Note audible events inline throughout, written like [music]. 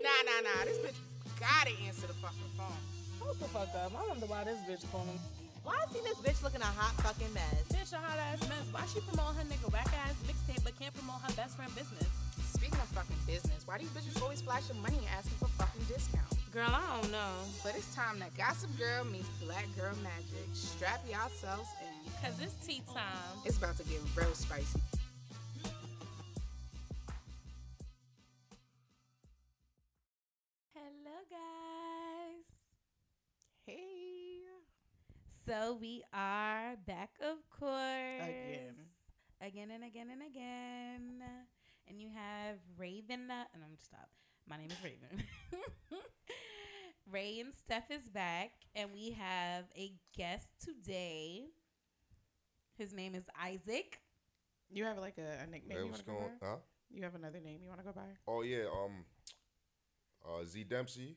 Nah, nah, nah. This bitch gotta answer the fucking phone. Hold the fuck up. I wonder why this bitch calling. Why is he this bitch looking a hot fucking mess? Bitch, a hot ass mess. Why she promote her nigga whack ass mixtape but can't promote her best friend business? Speaking of fucking business, why do these bitches always flashing money and asking for fucking discounts? Girl, I don't know. But it's time that Gossip Girl meets Black Girl Magic. Strap yourselves in. Cause it's tea time. It's about to get real spicy. Are back, of course. Again. Again and again and again. And you have Raven. Uh, and I'm just stop. My name is Raven. [laughs] Ray and Steph is back, and we have a guest today. His name is Isaac. You have like a, a nickname Hey, you what's want to go going? by? Huh? You have another name you want to go by? Oh yeah. Um. Uh, Z Dempsey.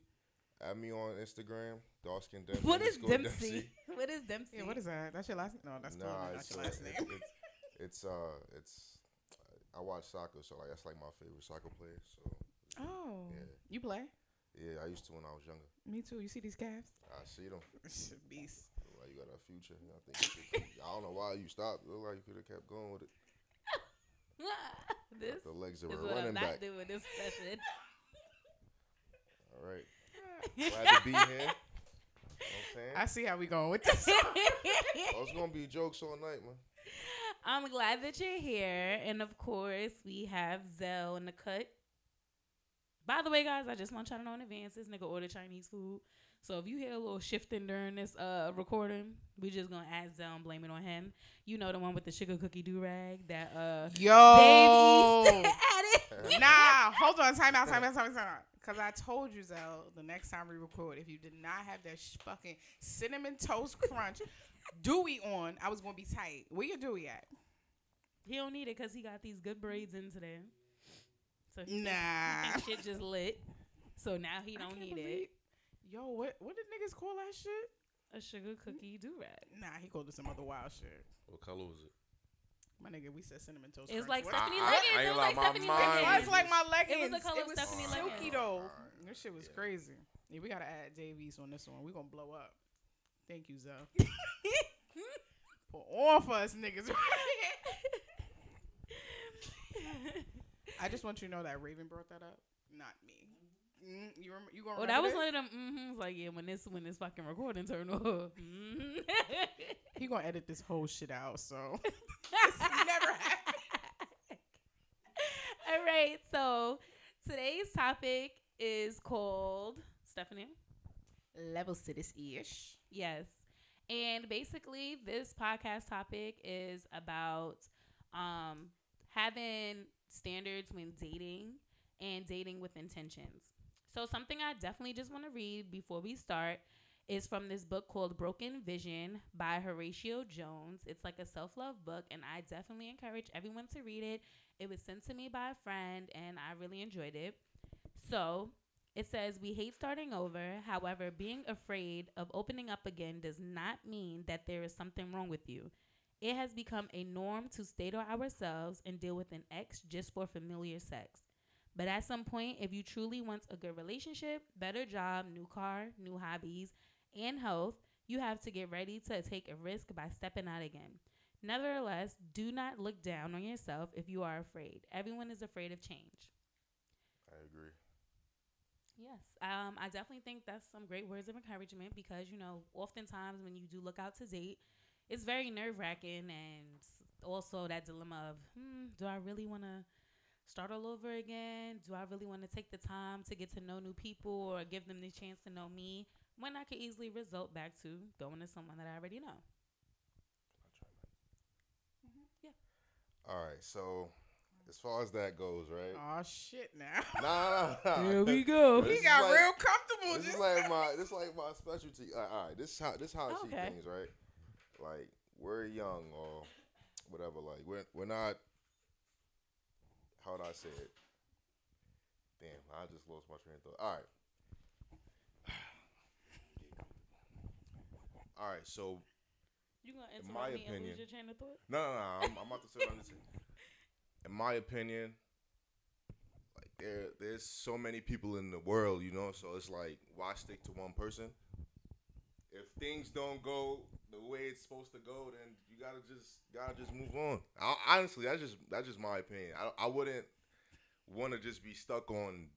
Add me on Instagram. Dark skin [laughs] Dempsey. What is underscore Dempsey? [laughs] What is Dempsey? Yeah, what is that? That's your last No, that's Nah, totally not it's, your uh, last it's, name. it's, [laughs] it's uh, it's. I watch soccer, so like that's like my favorite soccer player. So Oh. Yeah. You play? yeah, I used to when I was younger. Me too. You see these calves? I see them. Beast. Like you got a future. I think. You I don't know why you stopped. Look like you could have kept going with it. this The legs of is a what I'm running not back. doing this session. All right. Glad to be here. [laughs] You know I see how we going with this. [laughs] Oh, it's gonna be jokes all night, man. I'm glad that you're here. And of course, we have Zell in the cut. By the way, guys, I just want y'all to know in advance this nigga ordered Chinese food. So if you hear a little shifting during this uh recording, we just gonna add Zell and blame it on him. You know the one with the sugar cookie do rag that uh Yo. Dave East [laughs] added. nah, hold on. Time out, time out, time out, time out. Because I told you, Zell, the next time we record, if you did not have that sh- fucking cinnamon toast crunch [laughs] dewy on, I was going to be tight. Where your dewy at? He don't need it because he got these good braids in today. So he, Nah. think, he think shit just lit. So now he don't can't need believe- it. Yo, what what did niggas call that shit? A sugar cookie do rag. Nah, he called it some other wild shit. What color was it? My nigga, we said cinnamon toast. It's crunch. like What- Stephanie I- I leggings. ain't It was like Stephanie mind- It was like my leggings. It was the color of was Stephanie silky leggings. though. Alright. This shit was Yeah. crazy. Yeah, we gotta add Davies on this one. We gonna blow up. Thank you, Zoe. [laughs] Put on for us niggas. I just want you to know that Raven brought that up, not me. Mm, you rem- you gonna Oh, that was this? one of them. Mm-hmm. Like yeah, when this when this fucking recording turned off. Mhm. [laughs] He gonna edit this whole shit out. So [laughs] [laughs] never happened. All right, so today's topic is called Stephanie. Level to this ish. Yes. And basically, this podcast topic is about um, having standards when dating and dating with intentions. So, something I definitely just want to read before we start is from this book called Broken Vision by Horatio Jones. It's like a self love book, and I definitely encourage everyone to read it. It was sent to me by a friend, and I really enjoyed it. So, it says, We hate starting over. However, being afraid of opening up again does not mean that there is something wrong with you. It has become a norm to stay to ourselves and deal with an ex just for familiar sex. But at some point, if you truly want a good relationship, better job, new car, new hobbies, and health, you have to get ready to take a risk by stepping out again. Nevertheless, do not look down on yourself if you are afraid. Everyone is afraid of change. I agree. Yes, um, I definitely think that's some great words of encouragement because you know, oftentimes when you do look out to date, it's very nerve wracking and also that dilemma of, hmm, do I really want to start all over again? Do I really want to take the time to get to know new people or give them the chance to know me when I could easily result back to going to someone that I already know? Mm-hmm. Yeah. All right, so as far as that goes, right? Oh shit! Now [laughs] Nah, nah, nah. Here we go. He got like- real comfortable. This just is like my this like my specialty. All right, this is how this is how I see things, right? Like we're young or whatever. Like we're we're not. How would I say it? Damn, I just lost my train of thought. All right. All right, so You gonna In interrupt my me and opinion- lose your train of thought? no, no, no. I'm, I'm about to I'm saying. [laughs] In my opinion, like there there's so many people in the world, you know. So it's like, why stick to one person? If things don't go the way it's supposed to go, then you gotta just gotta just move on. I, honestly, that's just that's just my opinion. I I wouldn't want to just be stuck on,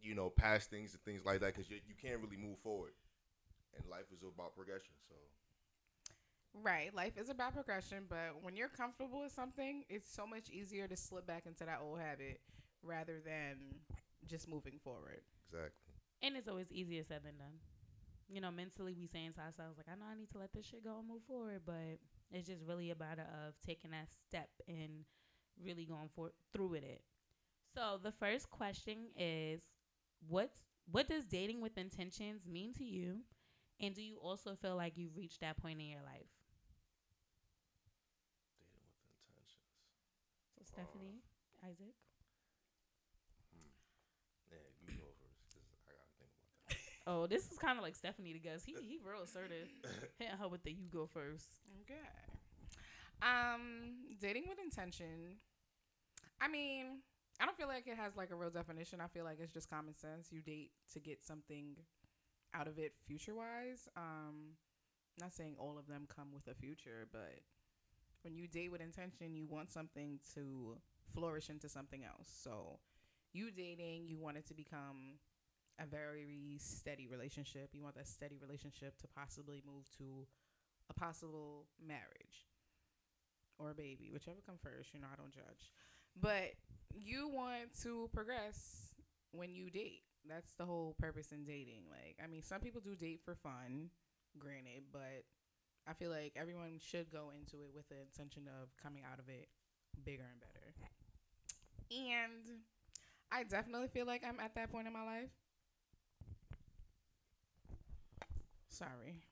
you know, past things and things like that because you you can't really move forward. And life is about progression. So Right. Life is about progression, but when you're comfortable with something, it's so much easier to slip back into that old habit rather than just moving forward. exactly. And it's always easier said than done. You know, mentally we saying to ourselves like, I know I need to let this shit go and move forward, but it's just really about a, of taking that step and really going for through with it. So the first question is, what's what does dating with intentions mean to you, and do you also feel like you've reached that point in your life? Dating with intentions. So Stephanie, Isaac. Yeah, you go first because I gotta think about that. [laughs] Oh, this is kind of like Stephanie to Gus. He he real assertive. [laughs] Hitting her with the you go first. Okay. Um, dating with intention. I mean, I don't feel like it has like a real definition. I feel like it's just common sense. You date to get something out of it future wise. Um, not saying all of them come with a future, but when you date with intention, you want something to flourish into something else. So, you dating, you want it to become a very steady relationship. You want that steady relationship to possibly move to a possible marriage or a baby, whichever comes first. You know, I don't judge. But you want to progress when you date. That's the whole purpose in dating. Like, I mean, some people do date for fun, granted, but I feel like everyone should go into it with the intention of coming out of it bigger and better. And I definitely feel like I'm at that point in my life. Sorry.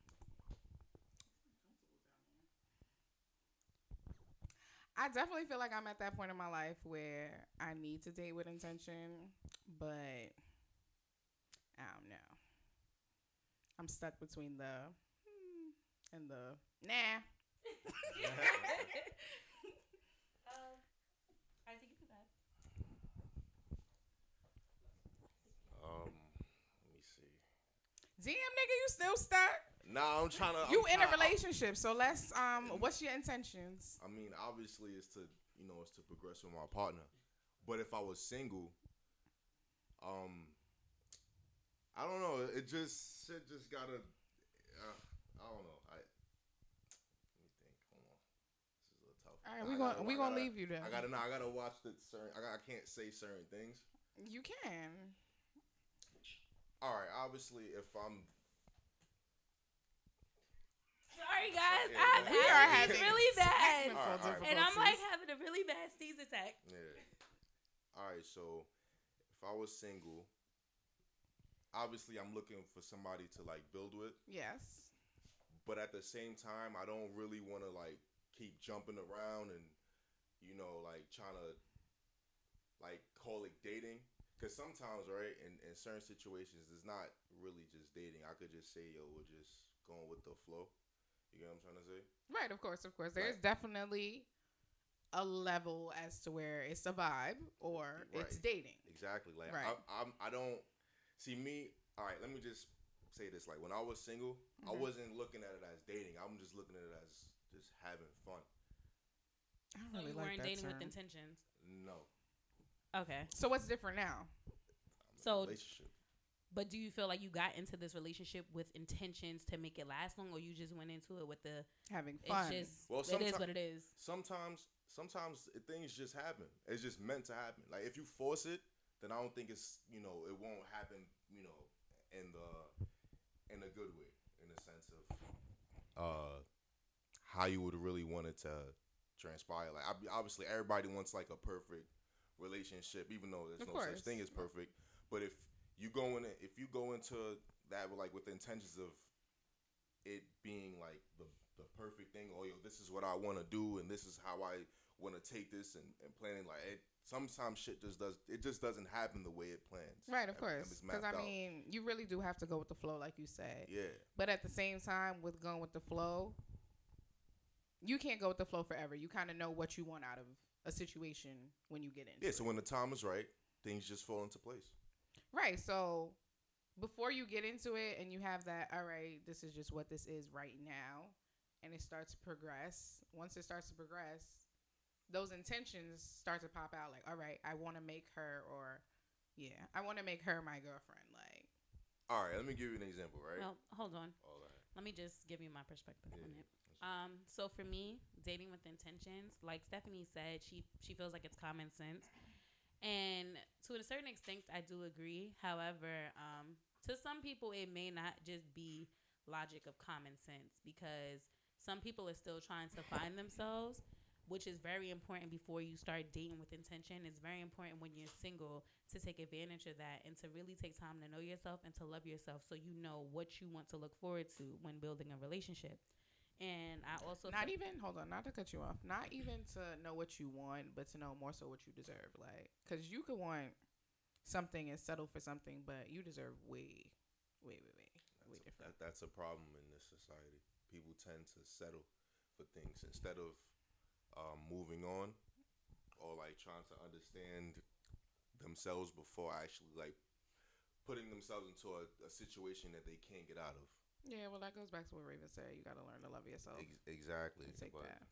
I definitely feel like I'm at that point in my life where I need to date with intention, but I don't know. I'm stuck between the hmm and the nah. [laughs] Um, Isaac, you can go. Um, let me see. Damn nigga, you still stuck? Nah, I'm trying to. You I'm in a tryna- relationship, so let's um what's your intentions? I mean, obviously, it's to you know, it's to progress with my partner. But if I was single, um, I don't know. It just shit just gotta. Uh, I don't know. I let me think. Hold on. This is a little tough. All right, I we gotta- gonna we I gonna gotta- leave you there. I gotta. know. I gotta watch the certain. I, got, I can't say certain things. You can. All right. Obviously, if I'm Sorry, guys. Yeah, I'm we are having having really bad. technical All right, all right. And I'm like having a really bad sneeze attack. Yeah. All right. So, if I was single, obviously I'm looking for somebody to like build with. Yes. But at the same time, I don't really want to like keep jumping around and you know like trying to like call it dating. Cause sometimes, right, in, in certain situations, it's not really just dating. I could just say, yo, we're just going with the flow. You get what I'm trying to say? Right, of course, of course. There's Right. definitely a level as to where it's a vibe or it's dating. Exactly. Like Right. I, I'm, I don't see me. All right, let me just say this: like when I was single, I Mhm. wasn't looking at it as dating. I'm just looking at it as just having fun. I don't So really you like weren't that dating term. with intentions. No, Okay. So what's different now? I'm So- relationship. But do you feel like you got into this relationship with intentions to make it last long, or you just went into it with the Having fun. it's just Well, it is what it is? sometimes sometimes things just happen. It's just meant to happen. Like if you force it, then I don't think it's you know it won't happen. You know, in the in a good way, in the sense of uh how you would really want it to transpire. Like obviously everybody wants like a perfect relationship, even though there's Of no course. such thing as perfect. But if you go in, if you go into that with like with the intentions of it being like the the perfect thing, oh yo, this is what I want to do, and this is how I want to take this, and, and planning like it. Sometimes shit just does it just doesn't happen the way it plans. right, of course. Because I out. mean, you really do have to go with the flow, like you said. yeah, But at the same time, with going with the flow, you can't go with the flow forever. You kind of know what you want out of a situation when you get in. yeah. it. So when the time is right, things just fall into place. Right. So before you get into it and you have that, all right, this is just what this is right now, and it starts to progress. Once it starts to progress, those intentions start to pop out. Like, all right, I want to make her, or yeah, I want to make her my girlfriend. Like, All right, let me give you an example, right? Well, hold on. All right. Let me just give you my perspective Yeah, on it. Um, so for me, dating with intentions, like Stephanie said, she she feels like it's common sense, and to a certain extent, I do agree. However, um, to some people, it may not just be logic of common sense because some people are still trying to find themselves, which is very important before you start dating with intention. It's very important when you're single to take advantage of that and to really take time to know yourself and to love yourself so you know what you want to look forward to when building a relationship. And I also not even hold on, not to cut you off, not even to know what you want, but to know more so what you deserve. Like, cause you could want something and settle for something, but you deserve way, way, way, way, way a, different. that, that's a problem in this society. People tend to settle for things instead of um, moving on or like trying to understand themselves before actually like putting themselves into a, a situation that they can't get out of. Yeah, well, that goes back to what Raven said. You got to learn to love yourself. Ex- exactly. and take but, that.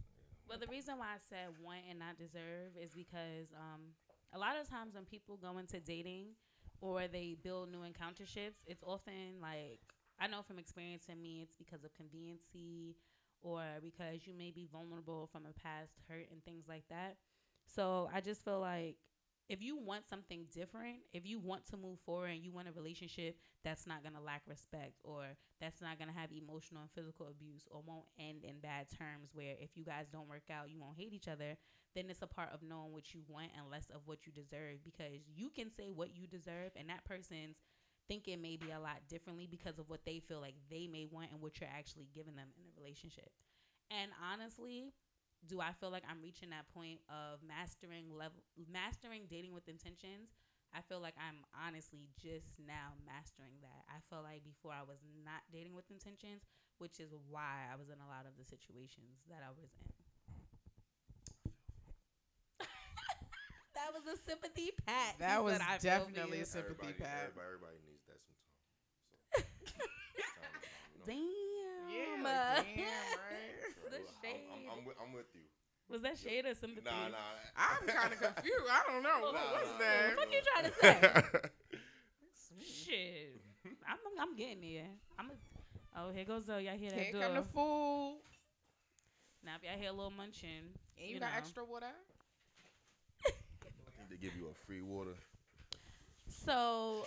Well, the reason why I said want and not deserve is because um, a lot of times when people go into dating or they build new encounterships, it's often like I know from experience in me, it's because of conveniency or because you may be vulnerable from a past hurt and things like that. So I just feel like if you want something different, if you want to move forward and you want a relationship that's not going to lack respect or that's not going to have emotional and physical abuse or won't end in bad terms where if you guys don't work out, you won't hate each other, then it's a part of knowing what you want and less of what you deserve because you can say what you deserve and that person's thinking maybe a lot differently because of what they feel like they may want and what you're actually giving them in a relationship. And honestly, do I feel like I'm reaching that point of mastering level mastering dating with intentions? I feel like I'm honestly just now mastering that. I felt like before I was not dating with intentions, which is why I was in a lot of the situations that I was in. [laughs] that was a sympathy pat. That was said, "I feel for definitely a sympathy everybody, pat. Everybody, everybody needs that sometimes. So, [laughs] time time, you know? Damn. Yeah, like, damn, right? [laughs] So, the I'm, I'm. I'm, with, I'm with you. Was that shade or sympathy? Nah, nah. I'm kind of confused. I don't know. Well, What Nah, was nah, that? What you trying to say? [laughs] Shit. I'm I'm getting there. I'm a, Oh, here goes Zoe. Y'all hear that Here door. come the food. now if y'all hear a little munching, And you, You got know. extra water? I think they give you a free water. So,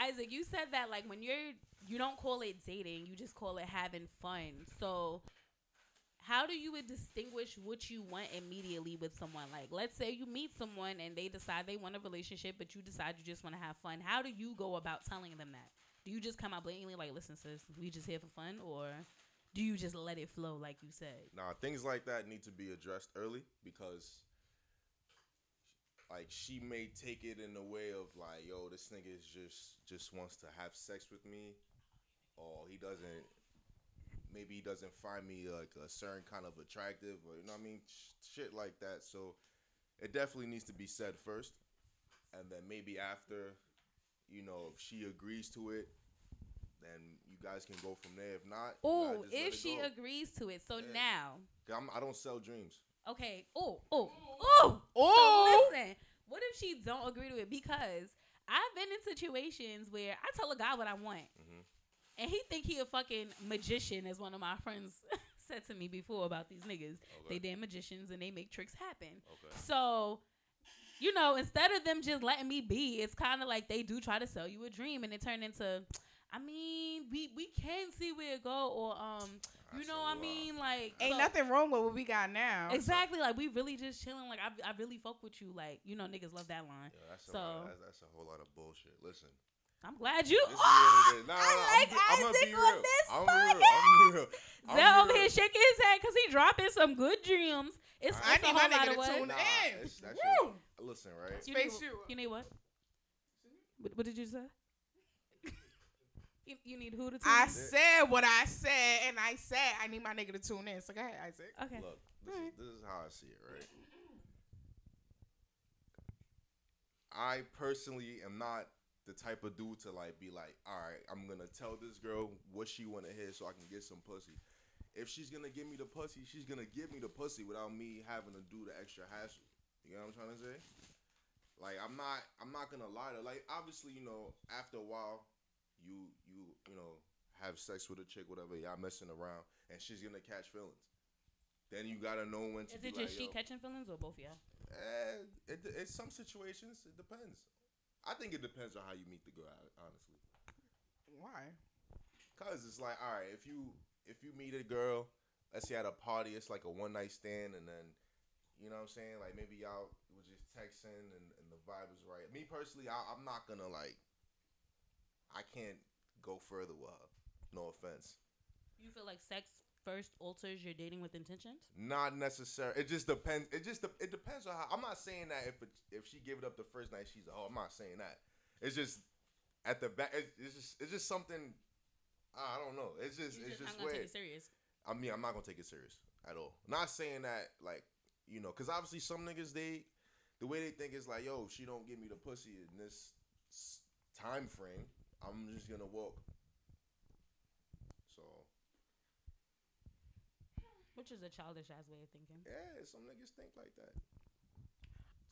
Isaac, you said that like when you're you don't call it dating, you just call it having fun. So, how do you distinguish what you want immediately with someone? Like, let's say you meet someone and they decide they want a relationship, but you decide you just want to have fun. How do you go about telling them that? Do you just come out blatantly like, "Listen, sis, we just here for fun," or do you just let it flow like you said? Nah, things like that need to be addressed early because, like, she may take it in the way of like, yo, this nigga is just just wants to have sex with me, or he doesn't. Maybe he doesn't find me like a certain kind of attractive, or you know what I mean, Sh- shit like that. So, it definitely needs to be said first, and then maybe after, you know, if she agrees to it, then you guys can go from there. If not, Oh, gotta just let if she go. agrees to it. So Yeah. now, I don't sell dreams. Okay. Oh, oh, oh. Oh. So listen, what if she don't agree to it? Because I've been in situations where I tell a guy what I want, Mhm. and he think he a fucking magician, as one of my friends [laughs] said to me before about these niggas. They damn magicians and they make tricks happen. Okay. So, you know, instead of them just letting me be, it's kind of like they do try to sell you a dream, and it turned into. I mean, we we can see where it go, or um, you know, what I mean, like Ain't so- nothing wrong with what we got now. Exactly, like we really just chilling. Like I, I really fuck with you. Like you know, niggas love that line. Yeah, that's So- lot, that's, that's a whole lot of bullshit. Listen, I'm glad you. this Oh, what it is. Nah, [laughs] I nah, like I'm, I'm Isaac be on this I'm real. I'm real. I'm Zell over here shaking his head because he dropping some good gems. It's, I it's a need my whole lot nigga of to what? tune Nah, in. it's- that Woo. shit- Listen, right? You need, you. you need what? what? What did you say? You, you need who to tune I in? said what I said, and I said I need my nigga to tune in. So go ahead, Isaac. Okay. Look, this is, this is how I see it, right? I personally am not the type of dude to like be like, all right, I'm gonna tell this girl what she wanna hear so I can get some pussy. If she's gonna give me the pussy, she's gonna give me the pussy without me having to do the extra hassle. You know what I'm trying to say? Like I'm not I'm not gonna lie to like obviously, you know, after a while you you you know have sex with a chick, whatever, y'all messing around and she's gonna catch feelings. Then you gotta know when to Is be it just like, she catching feelings or both of y'all? Eh, it, it's some situations. It depends. I think it depends on how you meet the girl. Honestly, Why? cause it's like, all right, if you if you meet a girl, let's say at a party, it's like a one night stand, and then you know what I'm saying, like maybe y'all was just texting and, and the vibe was right. Me personally, I, I'm not gonna like. I can't go further with her. No offense. You feel like sex first alters your dating with intentions? Not necessary. It just depends. It just de- it depends on how. I'm not saying that if it, if she give it up the first night, she's a hoe. I'm not saying that. It's just at the back. It's, it's just it's just something. I don't know. It's just You it's just just not weird. take it serious. I mean, I'm not gonna take it serious at all. Not saying that like you know, because obviously some niggas they the way they think is like, yo, she don't give me the pussy in this time frame, I'm just gonna walk. So Which is a childish ass way of thinking. yeah, some niggas think like that.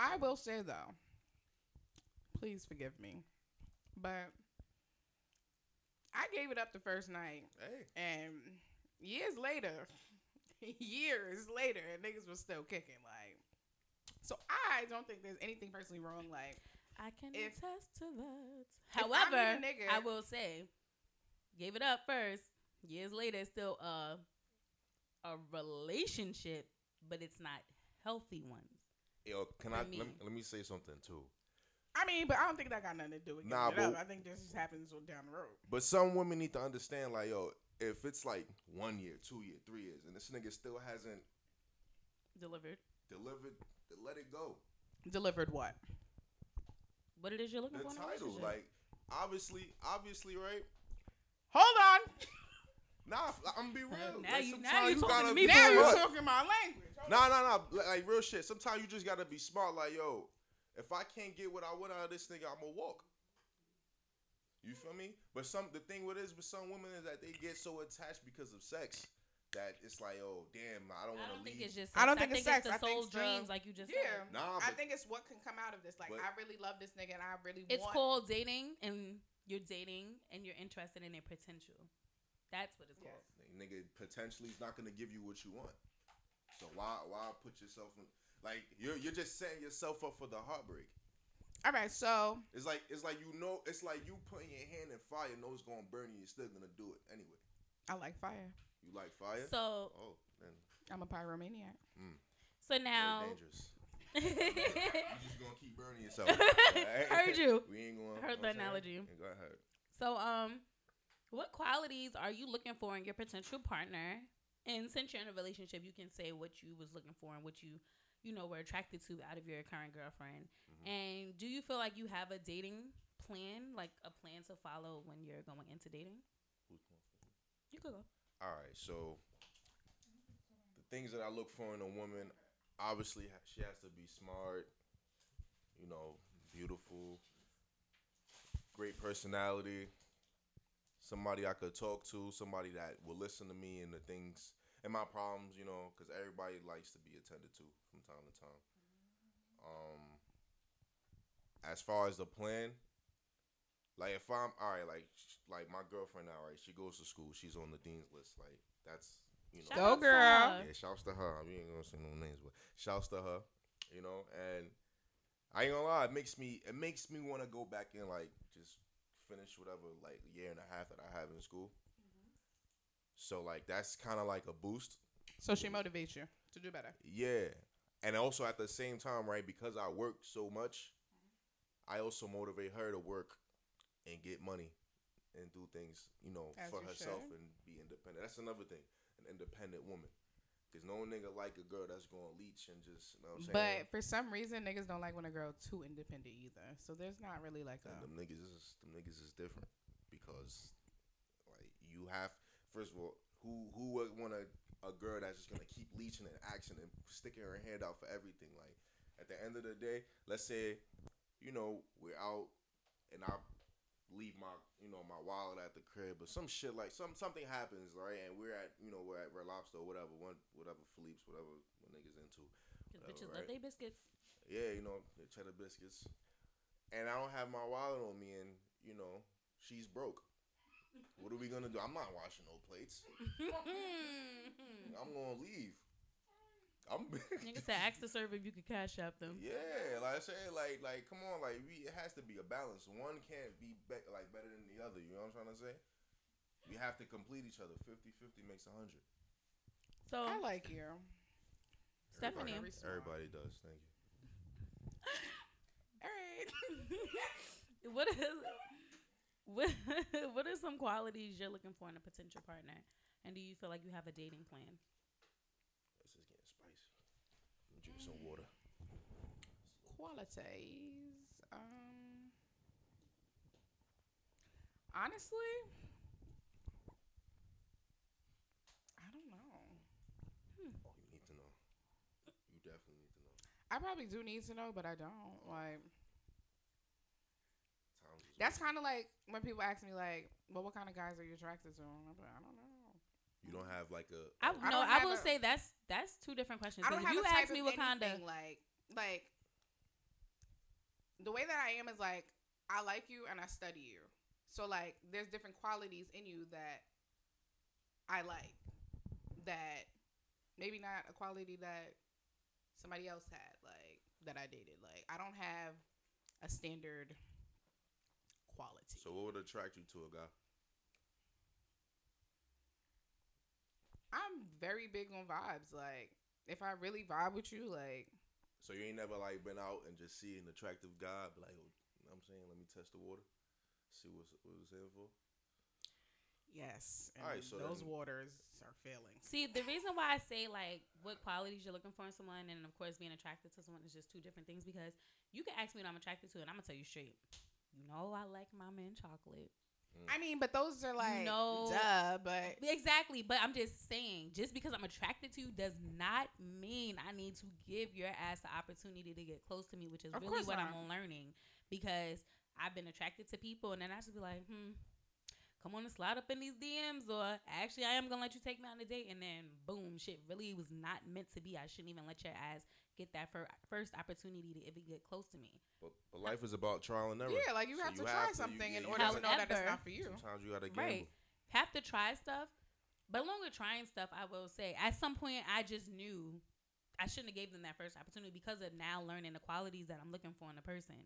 I will say though, please forgive me, but I gave it up the first night, Hey. and years later, [laughs] years later, niggas was still kicking. Like, so I don't think there's anything personally wrong. Like, I can If- attest to that. I meet a However, nigga- I will say, gave it up first. Years later, it's still a a relationship, but it's not healthy ones. Yo, can For I me. let me, let me say something too? I mean, but I don't think that got nothing to do with Nah, giving it up. but- I think this just happens down the road. But some women need to understand, like, yo, if it's like one year, two year, three years, and this nigga still hasn't Delivered. delivered, let it go. Delivered what? What it is you're looking The for in a title, like, obviously, obviously, right? Hold on. Nah, I'm gonna be [laughs] real. Now like, you- now sometimes you talking gotta to be me Now you're talking my language. Hold Nah, nah, nah. Like, like, real shit. Sometimes you just gotta be smart. Like, yo, if I can't get what I want out of this nigga, I'm gonna walk. You feel me? But some the thing with it is with some women is that they get so attached because of sex that it's like, oh damn, I don't want to don't think leave. it's just. I don't sex. think it's sex. the I think soul it's the- dreams, like you just Yeah. said. Nah, I think it's what can come out of this. Like, but- I really love this nigga, and I really want It's want. called dating, and you're dating, and you're interested in their potential. That's what it's Yes. called. nigga potentially is not gonna give you what you want. So why why put yourself in like you're you're just setting yourself up for the heartbreak. All right, so It's like it's like you know it's like you putting your hand in fire, know it's gonna burn you, you're still gonna do it anyway. I like fire. You like fire? So, oh, then I'm a pyromaniac. so very now. dangerous. [laughs] You just gonna keep burning yourself. [laughs] Heard you. [laughs] We ain't gonna Heard the what I'm saying? analogy. Go ahead. So, um, what qualities are you looking for in your potential partner? And since you're in a relationship, you can say what you was looking for and what you, you know, were attracted to out of your current girlfriend. Mhm. And do you feel like you have a dating plan, like a plan to follow when you're going into dating? Going? You could go. All right, so the things that I look for in a woman, obviously, she has to be smart, you know, beautiful, great personality, somebody I could talk to, somebody that will listen to me and the things and my problems, you know, because everybody likes to be attended to from time to time. Um, as far as the plan, like if I'm all right, like sh- like my girlfriend now, right? She goes to school. She's on the dean's list. Like that's you know. Shout Go, girl. her. Yeah, shouts to her. We ain't gonna say no names, but shouts to her. You know, and I ain't gonna lie, it makes me it makes me want to go back and like just finish whatever like year and a half that I have in school. So like that's kind of like a boost. So she motivates you to do better. Yeah, and also at the same time, right? Because I work so much, I also motivate her to work and get money and do things, you know, As for you herself should. and be independent. That's another thing, an independent woman. Cause no nigga like a girl that's gonna leech and just, you know what I'm saying? But for some reason, niggas don't like when a girl too independent either. So there's not really like a. And them niggas is them niggas is different because like you have first of all who who would want a, a girl that's just gonna keep leeching and action and sticking her hand out for everything like at the end of the day let's say you know, we're out and I leave my, you know, my wallet at the crib or some shit like some something happens, right? And we're at, you know, we're at Red Lobster or whatever, one whatever Philippe's, whatever what niggas into. Because Whatever, bitches right? love their biscuits. Yeah, you know, the cheddar biscuits. And I don't have my wallet on me and, you know, she's broke. What are we gonna do? I'm not washing no plates. [laughs] I'm gonna leave. I'm [laughs] Nigga said, ask the server if you could cash app them. Yeah, like I say, like, like, come on, like, we, it has to be a balance. One can't be, be like better than the other. You know what I'm trying to say? We have to complete each other. 50-50 makes a hundred. So, I like you. Stephanie. Very smart. Everybody does. Thank you. All right. [laughs] what is what, [laughs] what are some qualities you're looking for in a potential partner? And do you feel like you have a dating plan? This is getting spicy. Let me drink some water. Qualities. Um. Honestly, I don't know. Oh, you need to know. You definitely need to know. I probably do need to know, but I don't. Like that's kind of like when people ask me like, "Well, what kind of guys are you attracted to?" I'm like, I don't know. You don't have like a. I, I no, I will a- say that's that's two different questions. I don't have if you ask me of what kind of anything, like like the way that I am is like I like you and I study you. So like there's different qualities in you that I like that maybe not a quality that somebody else had like that I dated. Like I don't have a standard quality. So what would attract you to a guy? I'm very big on vibes. Like if I really vibe with you, like So you ain't never like been out and just see an attractive guy, be like, oh, you know what I'm saying, let me test the water, see what's what it's in for. yes, and Alright, so those then- waters are failing. See, the reason why I say like what qualities you're looking for in someone, and of course being attracted to someone is just two different things. Because you can ask me what I'm attracted to, and I'm gonna tell you straight. You know, I like my man chocolate. I mean, but those are like No. duh, but Exactly, but I'm just saying, just because I'm attracted to you does not mean I need to give your ass the opportunity to get close to me, which is Of really what not. I'm learning. Because I've been attracted to people, and then I should be like, hmm, come on and slide up in these DMs, or actually, I am gonna let you take me on a date, and then boom, shit really was not meant to be. I shouldn't even let your ass get that fir- first opportunity to even get close to me. But, but life is about trial and error. yeah, like you So have to you try have to- you- something yeah, in order to gotta- know that it's not for you. Sometimes you gotta gamble. Right. Have to try stuff. But along with trying stuff, I will say at some point I just knew I shouldn't have gave them that first opportunity because of now learning the qualities that I'm looking for in a person.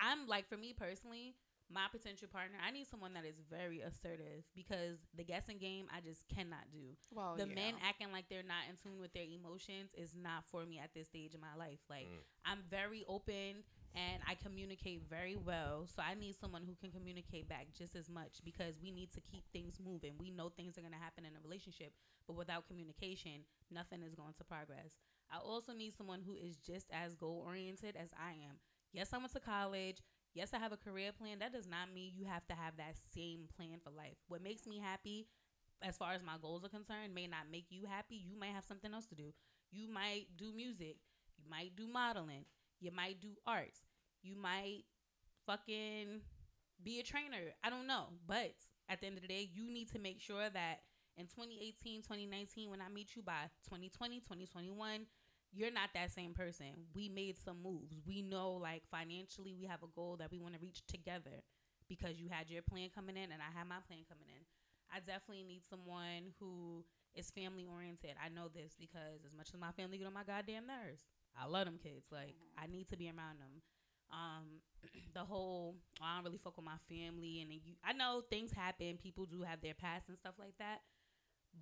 I'm like for me personally, my potential partner, I need someone that is very assertive because the guessing game I just cannot do. Well, the yeah. men acting like they're not in tune with their emotions is not for me at this stage in my life. Like Mm. I'm very open and I communicate very well. So I need someone who can communicate back just as much because we need to keep things moving. We know things are going to happen in a relationship, but without communication, nothing is going to progress. I also need someone who is just as goal oriented as I am. Yes, I went to college. Yes, I have a career plan. That does not mean you have to have that same plan for life. What makes me happy as far as my goals are concerned may not make you happy. You might have something else to do. You might do music. You might do modeling. You might do arts. You might fucking be a trainer. I don't know. But at the end of the day, you need to make sure that in 2018, 2019, when I meet you by 2020, 2021, you're not that same person. We made some moves. We know, like, financially, we have a goal that we want to reach together because you had your plan coming in and I had my plan coming in. I definitely need someone who is family oriented. I know this because as much as my family get on my goddamn nerves, I love them kids. Like I need to be around them. Um, [clears throat] the whole oh, I don't really fuck with my family, and you. I know things happen. People do have their past and stuff like that,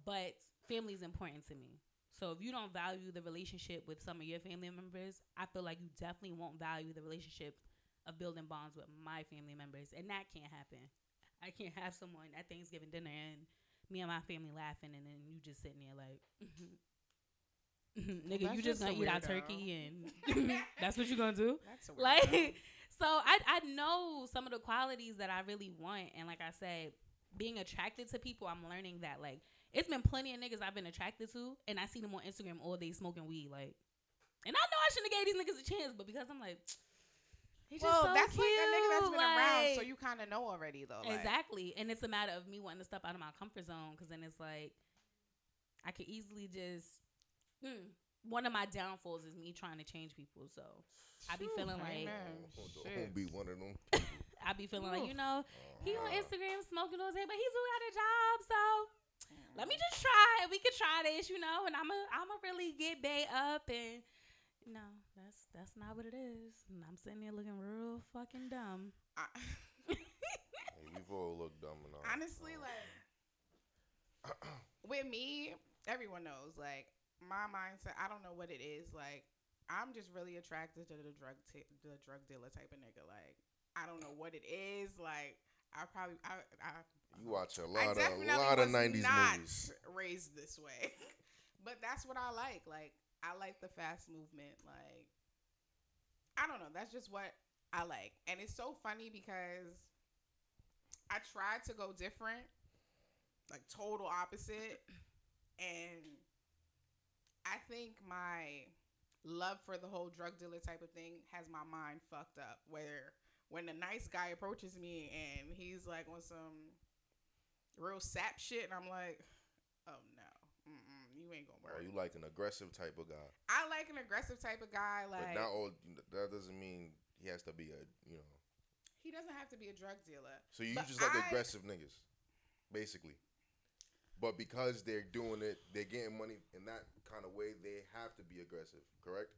but family is important to me. So if you don't value the relationship with some of your family members, I feel like you definitely won't value the relationship of building bonds with my family members, and that can't happen. I can't have someone at Thanksgiving dinner and me and my family laughing, and then you just sitting there like, [laughs] nigga, that's you just gonna eat our turkey, [laughs] and [laughs] that's what you gonna do. Like, so I I know some of the qualities that I really want, and like I said, being attracted to people, I'm learning that like it's been plenty of niggas I've been attracted to, and I see them on Instagram all day smoking weed, like, and I know I shouldn't have gave these niggas a chance, but because I'm like, [tsk] He's well, so that's cute. like a nigga that's been around, so you kind of know already though. like- exactly, and it's a matter of me wanting to step out of my comfort zone because then it's like I could easily just. Mm, one of my downfalls is me trying to change people, so I be Phew, feeling like amen. Don't, Shit. be one of them. [laughs] I be feeling like you know he on Instagram smoking all day, but he's do got a job, so let me just try. We could try this, you know, and I'm a I'm a really get bay up and no, that's that's not what it is. And I'm sitting there looking real fucking dumb. I- [laughs] hey, we've all looked dumb and all. honestly, like [clears throat] with me, everyone knows. Like my mindset, I don't know what it is. Like I'm just really attracted to the drug t- the drug dealer type of nigga. Like I don't know what it is. Like I probably I I you watch a lot of a lot of '90s movies. [laughs] raised this way, [laughs] but that's what I like. Like I like the fast movement. Like I don't know. That's just what I like, and it's so funny because I tried to go different, like total opposite, and I think my love for the whole drug dealer type of thing has my mind fucked up. Where when the nice guy approaches me and he's like on some real sap shit, and I'm like, oh no, Mm-mm, you ain't gonna Or work. you like an aggressive type of guy, I like an aggressive type of guy. but Like not all. That doesn't mean he has to be a you know. he doesn't have to be a drug dealer. So you But just like I- aggressive niggas, basically. But because they're doing it, they're getting money in that kind of way. They have to be aggressive, correct?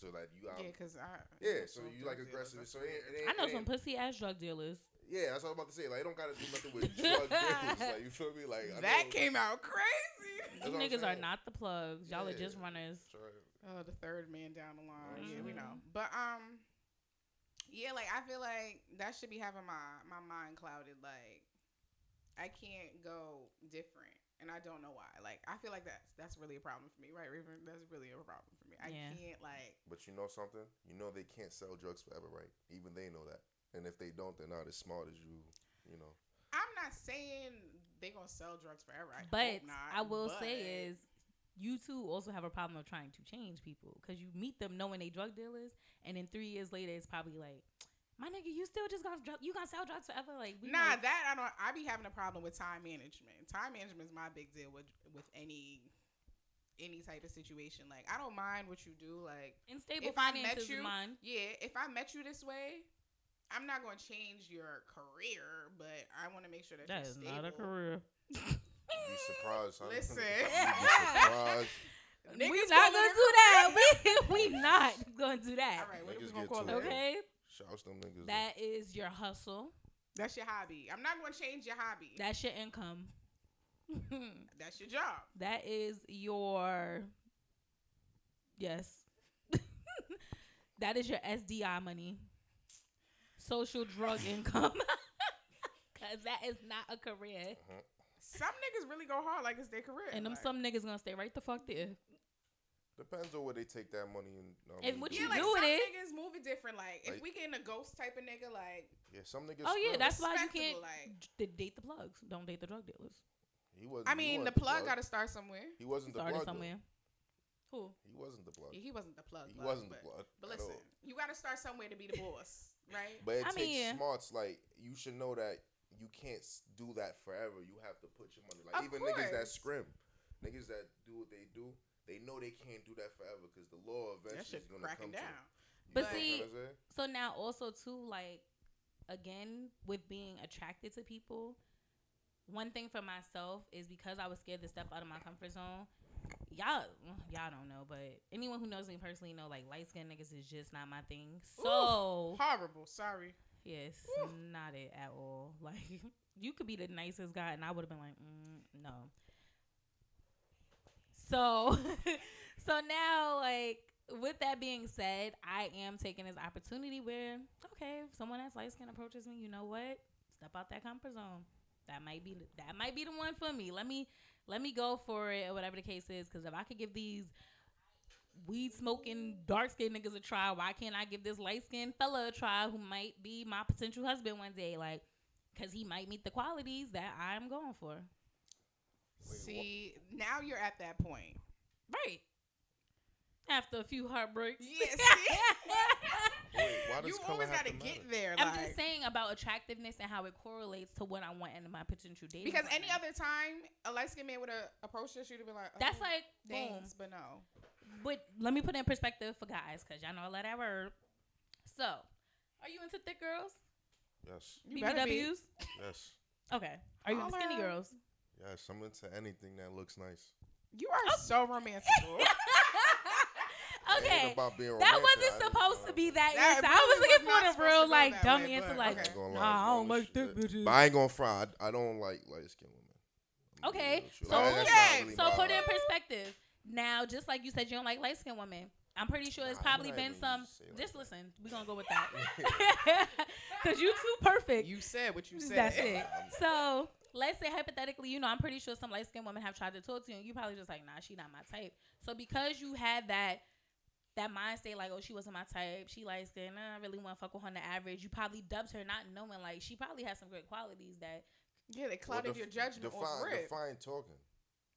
So like you out. Yeah, cause I Yeah, so you like aggressive. that's So it, weird. ain't- it I know it some pussy ass drug dealers. Yeah, that's what I'm about to say. Like, it don't gotta do nothing with [laughs] drug dealers. Like, you feel me? Like, I that know- came out crazy. That's You what I'm niggas are not the plugs. Y'all are just runners. Sorry. Oh, the third man down the line. Yeah, we know. But um, yeah, like I feel like that should be having my my mind clouded. Like I can't go different, and I don't know why. Like I feel like that's that's really a problem for me, right, Raven? That's really a problem for me. I Yeah. can't like. But you know something? You know they can't sell drugs forever, right? Even they know that. And if they don't, they're not as smart as you. You know. I'm not saying they gonna sell drugs forever. I But hope not, I will but- say is you too also have a problem of trying to change people because you meet them knowing they drug dealers, and then three years later it's probably like, my nigga, you still just gonna drug, you gonna sell drugs forever? Like, we Nah, like- that I don't. I be having a problem with time management. Time management is my big deal with with any any type of situation. Like I don't mind what you do. Like unstable if I met finances you- mine. yeah, if I met you this way, I'm not going to change your career, but I want to make sure that, That you're is stable. not a career. You'd be surprised, huh? Listen. [laughs] You'd surprised. we Niggas not gonna do that. [laughs] We we not gonna do that. All right, what are we Niggas gonna call it? Okay, Shouts them niggas. that is your hustle. That's your hobby. I'm not going to change your hobby. That's your income. [laughs] That's your job. that is your yes. [laughs] that is your SDI money. Social drug income. [laughs] Cause that is not a career. Uh-huh. Some niggas really go hard like it's their career. And them like, some niggas gonna stay right the fuck there. Depends on where they take that money and. um, And what yeah, you like do some with it- niggas move it different. Like, if Like- we getting a ghost type of nigga, like Yeah, some niggas. Oh yeah, that's why you can't like- date the plugs. Don't date the drug dealers. He wasn't. I mean, the wasn't plug got to start somewhere. He wasn't the Started plug. though. somewhere. Who? He wasn't the plug. Yeah, he wasn't the plug. He plug, wasn't but, the plug. But at listen, all. you got to start somewhere to be the boss, [laughs] right? But it I takes mean- smarts. Like you should know that you can't do that forever. You have to put your money. Like Of even niggas that course. scrim, niggas that do what they do, they know they can't do that forever because the law eventually is gonna come cracking to. down. But know what I'm see- trying to say? So now also too like again with being attracted to people, one thing for myself is because I was scared to step out of my comfort zone. Y'all, y'all don't know, but anyone who knows me personally know like light skinned niggas is just not my thing. So Horrible. Sorry. yes, not it at all. [laughs] Like you could be the nicest guy, and I would have been like, mm, no. So, [laughs] so now like with that being said, I am taking this opportunity where okay, if someone that's light skin approaches me, you know what? Step out that comfort zone. That might be that might be the one for me. Let me let me go for it or whatever the case is. Because if I could give these weed smoking dark skinned niggas a try, why can't I give this light skinned fella a try who might be my potential husband one day? Like, because he might meet the qualities that I'm going for. Wait, See, now you're at that point. Right. After a few heartbreaks. Yeah, [laughs] see? Wait, why does you always gotta get matter? there. I'm like, just saying about attractiveness and how it correlates to what I want in my potential dating. because any other time a light skinned man would have approached us, you'd have been like, oh, That's like boom. but no. But let me put it in perspective for guys, because y'all know I love that word. So, are you into thick girls? Yes, You better be. BBWs? yes, Okay. Are you into skinny girls? Yes. I'm into anything that looks nice. You are oh. so romantic. [laughs] Okay. about being That romantic, wasn't I just, supposed to be that, That answer. I really was was looking not for the supposed real, go like, that dumb way, answer, but like, I ain't gonna nah, I don't like shit. thick bitches. But I ain't gonna fry. I, I don't like light skinned women. I'm gonna be Okay, real with you. so I- that's not okay, really So my put it in vibe. perspective. Now, just like you said, you don't like light skinned women. I'm pretty sure it's Nah, probably I'm not been even some. say like Just that. listen, we're gonna go with [laughs] that. [laughs] Cause you too perfect. you said what you said. That's it. So let's say hypothetically, you know, I'm pretty sure some light skinned women have tried to talk to you, and you probably just like, nah, she not my type. So because you had that that mind state, like, oh, she wasn't my type, she light skinned, nah, I really want to fuck with her on the average. You probably dubbed her not knowing like she probably has some great qualities that. Yeah, they Well, clouded def- your judgment define, off rip. define talking.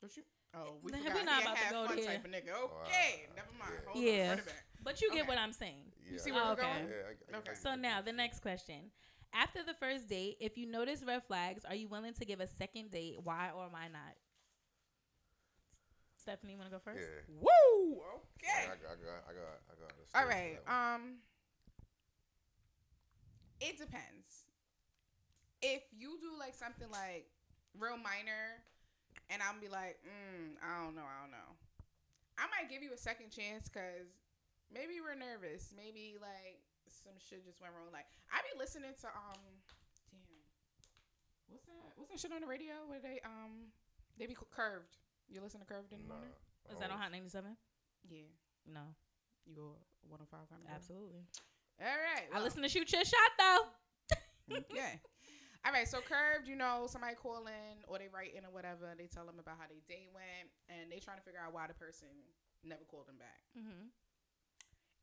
Don't you? Oh, we [laughs] Nah, forgot. we He not about to go fun there. type of nigga. Wow. Okay, never mind. Yeah. Hold Yeah. on, run it back. But you get what I'm saying. Yeah, see what I where got we're it. going? Yeah, I- I- Okay. I So get now the next question. After the first date, if you notice red flags, are you willing to give a second date? Why or why not? Stephanie, you want to go first? Yeah. Woo. Okay. I Okay. got, I got, I got, I got. a All story for right. that one. Um. It depends. If you do like something like real minor, and I'm be like, mm, I don't know, I don't know. I might give you a second chance because maybe we're nervous. Maybe like some shit just went wrong. Like I be listening to um, damn, what's that? What's that shit on the radio where they um, they be curved. You listen to curved in the Nah, morning? I Is that on Hot 97? Yeah, No, you go 105. absolutely. All right. I listen to Shoot Your Shot though. [laughs] yeah. All right, so curved, you know, somebody call in or they write in or whatever. They tell them about how they day went, and they trying to figure out why the person never called them back. Mm-hmm.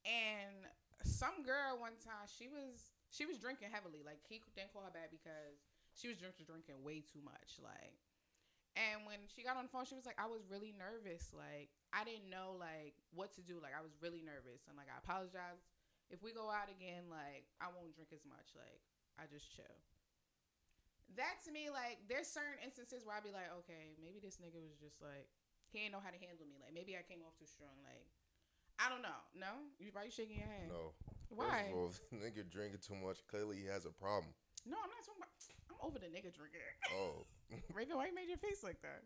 And some girl one time, she was she was drinking heavily. Like he didn't call her back because she was drinking drinking way too much. Like, and when she got on the phone, she was like, "I was really nervous. Like, I didn't know like what to do. Like, I was really nervous, and like I apologize. If we go out again, like I won't drink as much. Like, I just chill." That to me, like, there's certain instances where I'd be like, okay, maybe this nigga was just like, he didn't know how to handle me. Like, maybe I came off too strong. Like, I don't know. No, you why you shaking your head? No. Why? First of all, [laughs] nigga drinking too much, clearly he has a problem. No, I'm not talking about. [sniffs] I'm over the nigga drinking. [laughs] Oh. Raven, why you made your face like that?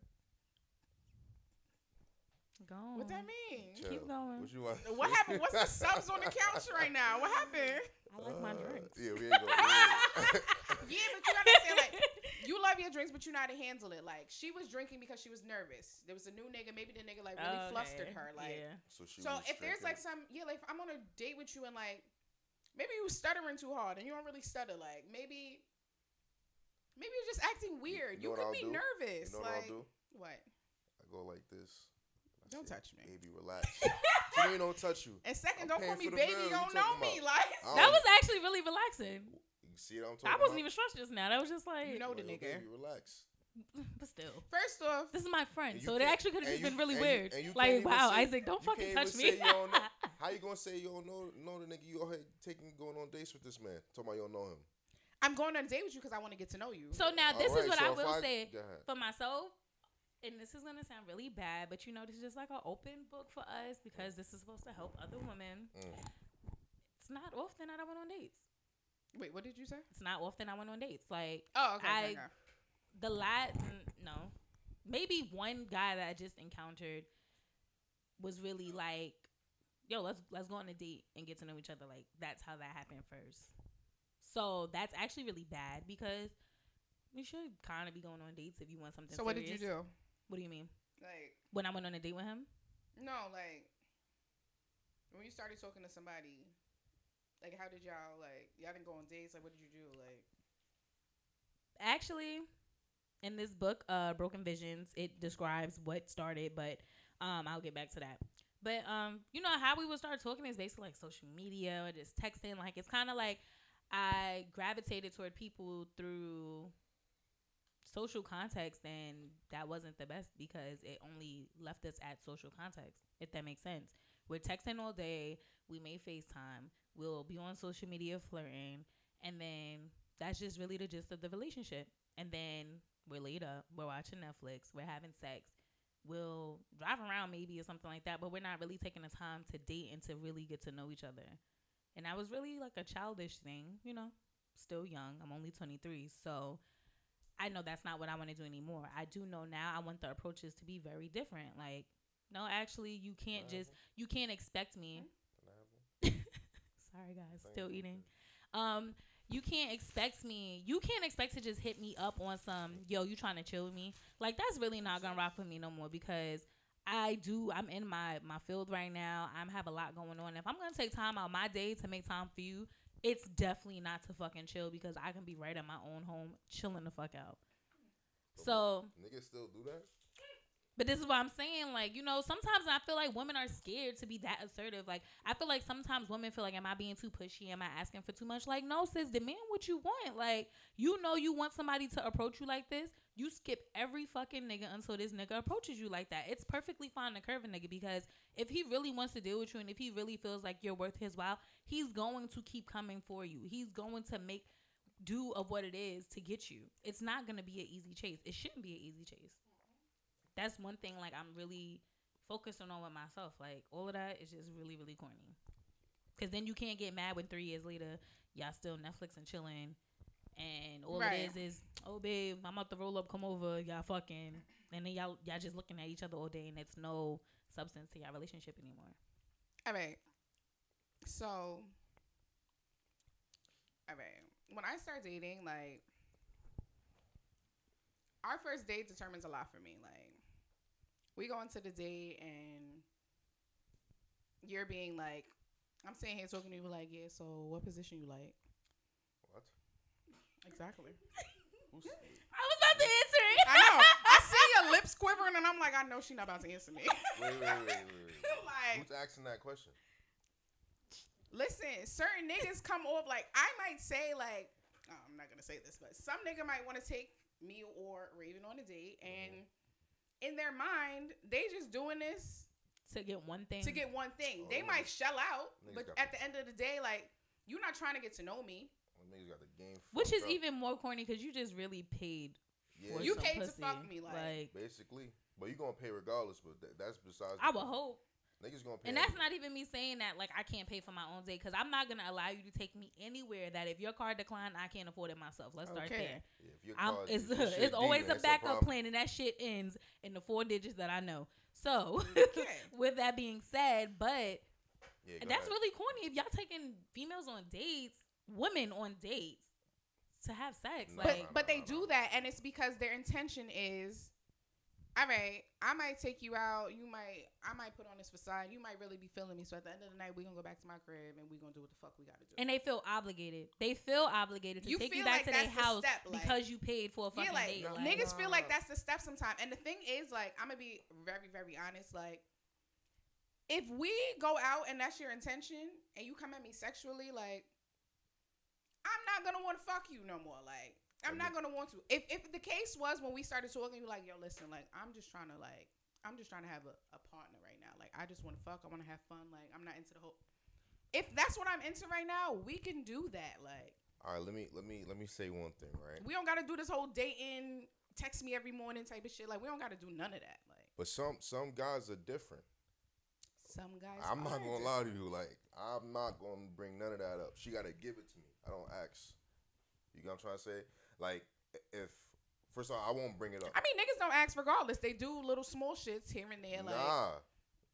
Go. What that mean? chill. Keep going. What you want? [laughs] What happened? What's the subs on the couch right now? What happened? I like my Uh, drinks. Yeah, we ain't going. Yeah. Yeah, but you understand, like, you love your drinks, but you know how to handle it. Like, she was drinking because she was nervous. There was a new nigga. Maybe the nigga like really flustered her. Like, yeah. so she so was if there's like some, yeah, like if I'm on a date with you and like maybe you stuttering too hard and you don't really stutter. Like maybe, maybe you're just acting weird. you You, know what could I'll be do? nervous. you know what like I'll do? what? I go like this. I Don't say, touch me. Baby, relax. [laughs] She ain't don't touch you. And second, I'm don't call me baby. You You don't know talking me. about- Like That don't- was actually really relaxing. You see what I'm talking I wasn't about? even stressed just now. That was just like, you know the Like, nigga. Baby, relax. but still. First off, This is my friend, so it actually could have just you- been really and you- weird. and you like, can't wow, say- Isaac, don't you fucking can't touch me. say you don't know. [laughs] How you gonna say you don't know know the nigga you out here taking going on dates with this man? Talking about you don't know him. I'm going on a date with you because I want to get to know you. so now this Alright, is what so I if will say Go ahead. for myself. And this is gonna sound really bad, but you know, this is just like an open book for us because this is supposed to help other women. Mm. It's not often that I went on dates. Wait, what did you say? It's not often I went on dates. Like Oh, okay. I- okay. the last no maybe one guy that i just encountered was really like yo let's let's go on a date and get to know each other like that's how that happened first so that's actually really bad because you should kind of be going on dates if you want something So what did you do? what do you mean Like, when i went on a date with him no, like when you started talking to somebody, like how did y'all like y'all didn't go on dates? Like, what did you do? Like, actually in this book uh broken visions it describes what started but um i'll get back to that. But um you know how we would start talking is basically like social media or just texting. Like it's kind of like i gravitated toward people through social context and that wasn't the best because it only left us at social context if that makes sense. We're texting all day. We made facetime We'll be on social media flirting, and then that's just really the gist of the relationship. And then we're laid up, we're watching Netflix, we're having sex. We'll drive around maybe or something like that, but we're not really taking the time to date and to really get to know each other. And that was really like a childish thing, you know. Still young. I'm only 23, so I know that's not what I want to do anymore. I do know now I want the approaches to be very different. Like, no, actually, you can't just you can't expect me. Mm-hmm. Sorry, guys, still eating. Um, you can't expect me. You can't expect to just hit me up on some yo. You trying to chill with me? Like that's really not gonna rock with me no more because I do. I'm in my my field right now. I'm have a lot going on. If I'm gonna take time out my day to make time for you, it's definitely not to fucking chill because I can be right at my own home chilling the fuck out. So Niggas still do that? But this is what I'm saying. Like, you know, sometimes I feel like women are scared to be that assertive. Like, I feel like sometimes women feel like, am I being too pushy? Am I asking for too much? Like, no, sis, demand what you want. Like, you know, you want somebody to approach you like this. You skip every fucking nigga until this nigga approaches you like that. It's perfectly fine to curve a nigga because if he really wants to deal with you and if he really feels like you're worth his while, he's going to keep coming for you. He's going to make do of what it is to get you. It's not going to be an easy chase. It shouldn't be an easy chase that's one thing like I'm really focusing on with myself. Like all of that is just really really corny. Cause then you can't get mad when three years later y'all still Netflix and chilling, and all Right. it is is oh babe I'm about to roll up, come over, y'all fucking, and then y'all y'all just looking at each other all day, and it's no substance to y'all relationship anymore. All right. So, all right. When I start dating, like, our first date determines a lot for me. Like, we go into the date and you're being like, I'm sitting here talking to you like, yeah. So, what position you like? What? Exactly. [laughs] I was about to answer it. I know. I [laughs] see your lips quivering, and I'm like, I know she's not about to answer me. wait, wait, wait, wait, wait, wait. [laughs] like, Who's asking that question? listen, certain niggas come off like I might say like oh, I'm not gonna say this, but some nigga might want to take me or Raven on a date, and mm-hmm. In their mind, they just doing this to get one thing. to get one thing. Oh, they might shell out, niggas but at the end of the day, like you're not trying to get to know me. Well, niggas got the game. which is fucked up. even more corny because you just really paid Yeah, for You some paid to fuck me, like- basically. But you gonna pay regardless. But th- that's besides. I the would point. hope. Niggas gonna pay. And that's not even me saying that like I can't pay for my own date because I'm not gonna allow you to take me anywhere that if your card declined, I can't afford it myself. Let's start Okay. there. Yeah, if your I'm, it's if your shit [laughs] it's always a backup problem. plan, and that shit ends in the four digits that I know. So, Okay. [laughs] with that being said, but Yeah, that's ahead. really corny if y'all taking females on dates, women on dates to have sex. Nah, Like, But but they nah, do that, and it's because their intention is, all right, I might take you out. You might, I might put on this facade. You might really be feeling me. So at the end of the night, we gonna go back to my crib and we gonna do what the fuck we gotta do. and they feel obligated. They feel obligated to You take you back like to their that's the house step, like- because you paid for a fucking yeah, like, date. Like, niggas feel like that's the step sometimes. And the thing is, like, I'm gonna be very very honest. Like, if we go out and that's your intention, and you come at me sexually, like, I'm not gonna want to fuck you no more. Like. I'm not gonna want to. If if the case was when we started talking, you're like, yo, listen, like, I'm just trying to like, I'm just trying to have a, a partner right now. Like, I just want to fuck. I want to have fun. Like, I'm not into the whole. If that's what I'm into right now, we can do that. Like, All right, let me let me let me say one thing, right? we don't gotta do this whole dating, text me every morning type of shit. Like, we don't gotta do none of that. Like, But some some guys are different. some guys. I'm not gonna lie to you. Like I'm not gonna bring none of that up. She gotta give it to me. I don't ask. You know what I'm trying to say? Like if first of all, I won't bring it up. I mean, niggas don't ask regardless. They do little small shits here and there. Like, nah,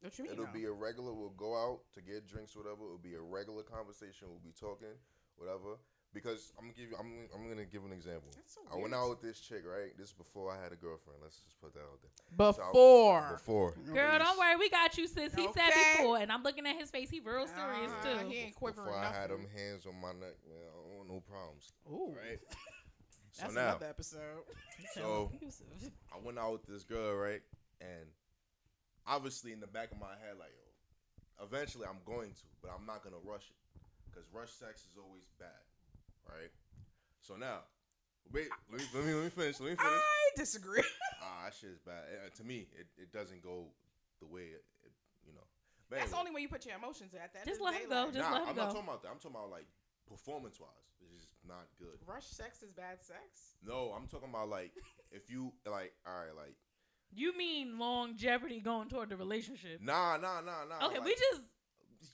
what you mean? it'll no? be a regular. We'll go out to get drinks, whatever. It'll be a regular conversation. We'll be talking, whatever. Because I'm gonna give you. I'm I'm gonna give an example. That's so I went out with this chick, right? This is before I had a girlfriend. Let's just put that out there. before. Before. Girl, don't worry, we got you, sis. He said before, and I'm looking at his face. He real serious Uh-huh, too. He ain't quivering Before I had nothing. them hands on my neck, man, I don't want no problems. Ooh, Right? [laughs] so that's now, another episode. [laughs] so [laughs] I went out with this girl, right? And obviously, in the back of my head, like, yo, eventually I'm going to, but I'm not gonna rush it, because rush sex is always bad, right? So now, wait, let me let me, let me finish. Let me finish. I disagree. [laughs] Ah, that shit is bad. Uh, to me, it, it doesn't go the way it, it, you know. But That's anyway. only when you put your emotions at that. Just let him go. Just nah, let him I'm go. not talking about that. I'm talking about like performance wise. It's just not good. Rush sex is bad sex. No, I'm talking about like [laughs] if you like, all right, like You mean longevity going toward the relationship? nah, nah, nah, nah. Okay, like, we just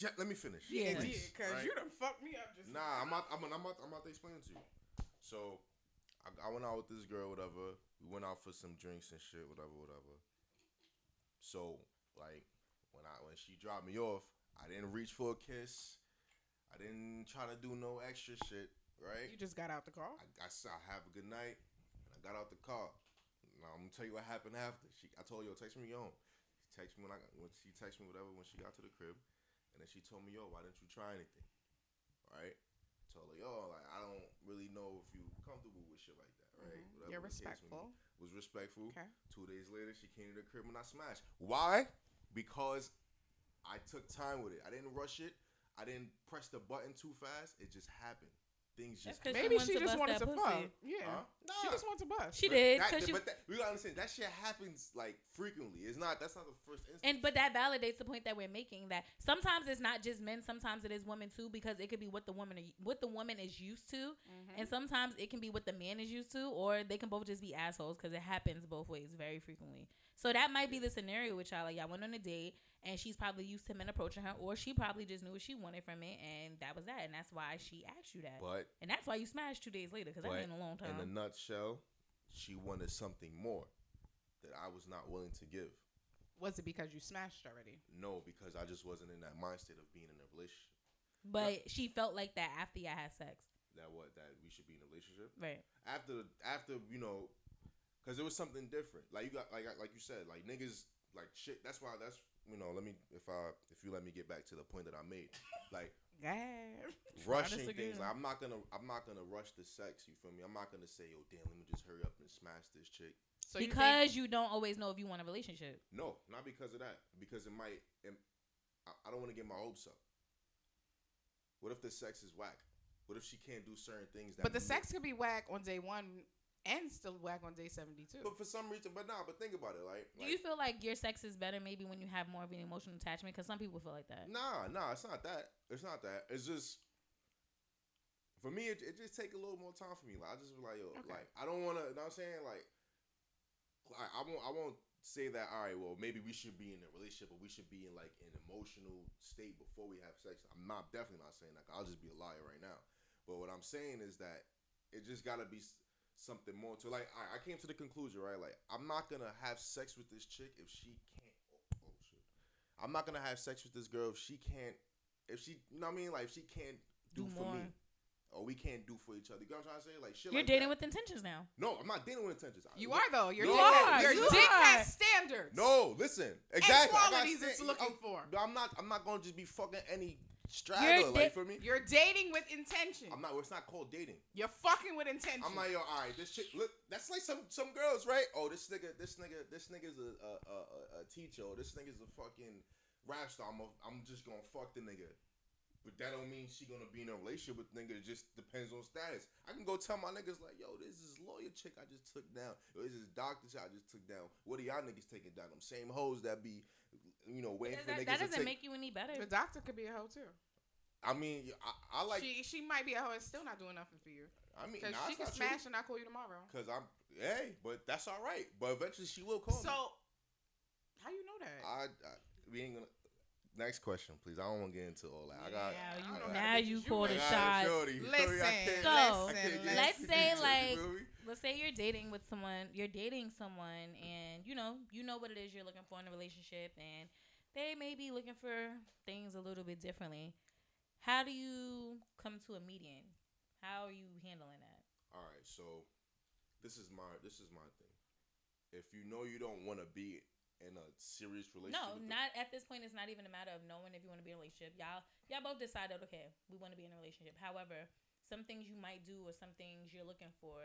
Ja- let me finish. Yeah. please, because right? you done fucked me up just Nah, I'm not. I'm, I'm not. I'm not to explain to you. So, I, I went out with this girl, whatever. We went out for some drinks and shit, whatever, whatever. So, like, when I when she dropped me off, I didn't reach for a kiss. I didn't try to do no extra shit, right? You just got out the car. I, I said, have a good night, and I got out the car. Now I'm gonna tell you what happened after. She, I told her, yo, text me home. She texted me when I got, when she texted me whatever when she got to the crib, and then she told me, yo, why didn't you try anything? Right? Told her, yo, like I don't really know if you comfortable with shit like that, right? Mhm. You're respectful. Was respectful. Okay. Two days later, she came to the crib and I smashed. Why? Because I took time with it. I didn't rush it. I didn't press the button too fast. It just happened. Things That's just 'cause Maybe wanted she just wanted to pussy. fuck. Yeah. Huh? She Nah. just wanted to bust. she But did that- because you. but that, we gotta understand that shit happens like frequently. It's not. That's not the first instance. And but that validates the point that we're making that sometimes it's not just men, sometimes it is women too, because it could be what the woman are, what the woman is used to, Mhm. and sometimes it can be what the man is used to, or they can both just be assholes because it happens both ways very frequently. So that might be the scenario with y'all. Like y'all went on a date and she's probably used to men approaching her, or she probably just knew what she wanted from it, and that was that, and that's why she asked you that, but and that's why you smashed two days later because that But ain't a long time. in a nutshell, she wanted something more that I was not willing to give. Was it because you smashed already? No, because I just wasn't in that mindset of being in a relationship. But she felt like that after y'all had sex, That what that we should be in a relationship. right? after after you know, because it was something different. Like you got like like you said, like niggas like shit. That's why that's you know. Let me if I if you let me get back to the point that I made, like [laughs] Yeah. rushing things. Like, I'm not gonna I'm not gonna rush the sex. You feel me? I'm not gonna say yo damn. Let me just hurry up and smash this chick. So you think- because you don't always know if you want a relationship. No, not because of that. Because it might. It, I, I don't want to get my hopes up. What if the sex is whack? What if she can't do certain things? That but the make- sex could be whack on day one and still whack on day seventy-two. But for some reason, but nah. But think about it, like. Do like you feel like your sex is better maybe when you have more of an emotional attachment? Because some people feel like that. Nah, nah, it's not that. It's not that. It's just for me. It, it just take a little more time for me. Like I just be like, yo, Okay. like I don't want to. You know what I'm saying? Like, I, I won't. I won't say that. All right, well, maybe we should be in a relationship, but we should be in like an emotional state before we have sex. I'm not definitely not saying that. 'cause I'll just be a liar right now. But what I'm saying is that it just gotta be s- something more to like. I, I came to the conclusion, right? Like I'm not gonna have sex with this chick if she can't. Oh, oh shit. I'm not gonna have sex with this girl if she can't. If she, you know what I mean? Like if she can't do, Do for more. me, or we can't do for each other. You know what I'm trying to say? Like shit. You're like dating that. with intentions now. No, I'm not dating with intentions. you What- are though. Your No, dick, has, are, your you dick are. has standards. No, listen. Exactly. I got qualities it's looking I'm- for. I'm not. I'm not gonna just be fucking any straggler. di- Like for me, You're dating with intention. I'm not. It's not called dating. You're fucking with intention. I'm like, yo, all right, this chick. Look, that's like some some girls, right? Oh, this nigga, this nigga, this nigga's a a, a, a- teacher. Or this nigga's a fucking rap star. I'm, a, I'm just gonna fuck the nigga. But that don't mean she gonna be in a relationship with nigga. It just depends on status. I can go tell my niggas like, yo, this is lawyer chick I just took down. Yo, this is doctor chick I just took down. What are y'all niggas taking down? Them same hoes that be, you know, waiting for That, niggas that doesn't take. make you any better. the doctor could be a hoe too. I mean, I, I like. she she might be a hoe and still not doing nothing for you. I mean, Because nah, she can not true. smash and I call you tomorrow. Cause I'm, hey, but that's all right. But eventually she will call me. So how you know that? I, I we ain't gonna. Next question, please. I don't want to get into all that. I got. Now you- I got- now you You call the ain't- I shorty. Shorty, Listen, So, listen, let's say, it, you like- feel me? Let's say you're dating with someone, you're dating someone, and you know, you know what it is you're looking for in a relationship, and they may be looking for things a little bit differently. How do you come to a median? How are you handling that? All right, so this is my this is my thing. If you know you don't want to be in a serious relationship, No, not at this point. It's not even a matter of knowing if you want to be in a relationship. Y'all, y'all both decided, okay, we want to be in a relationship. However, some things you might do or some things you're looking for,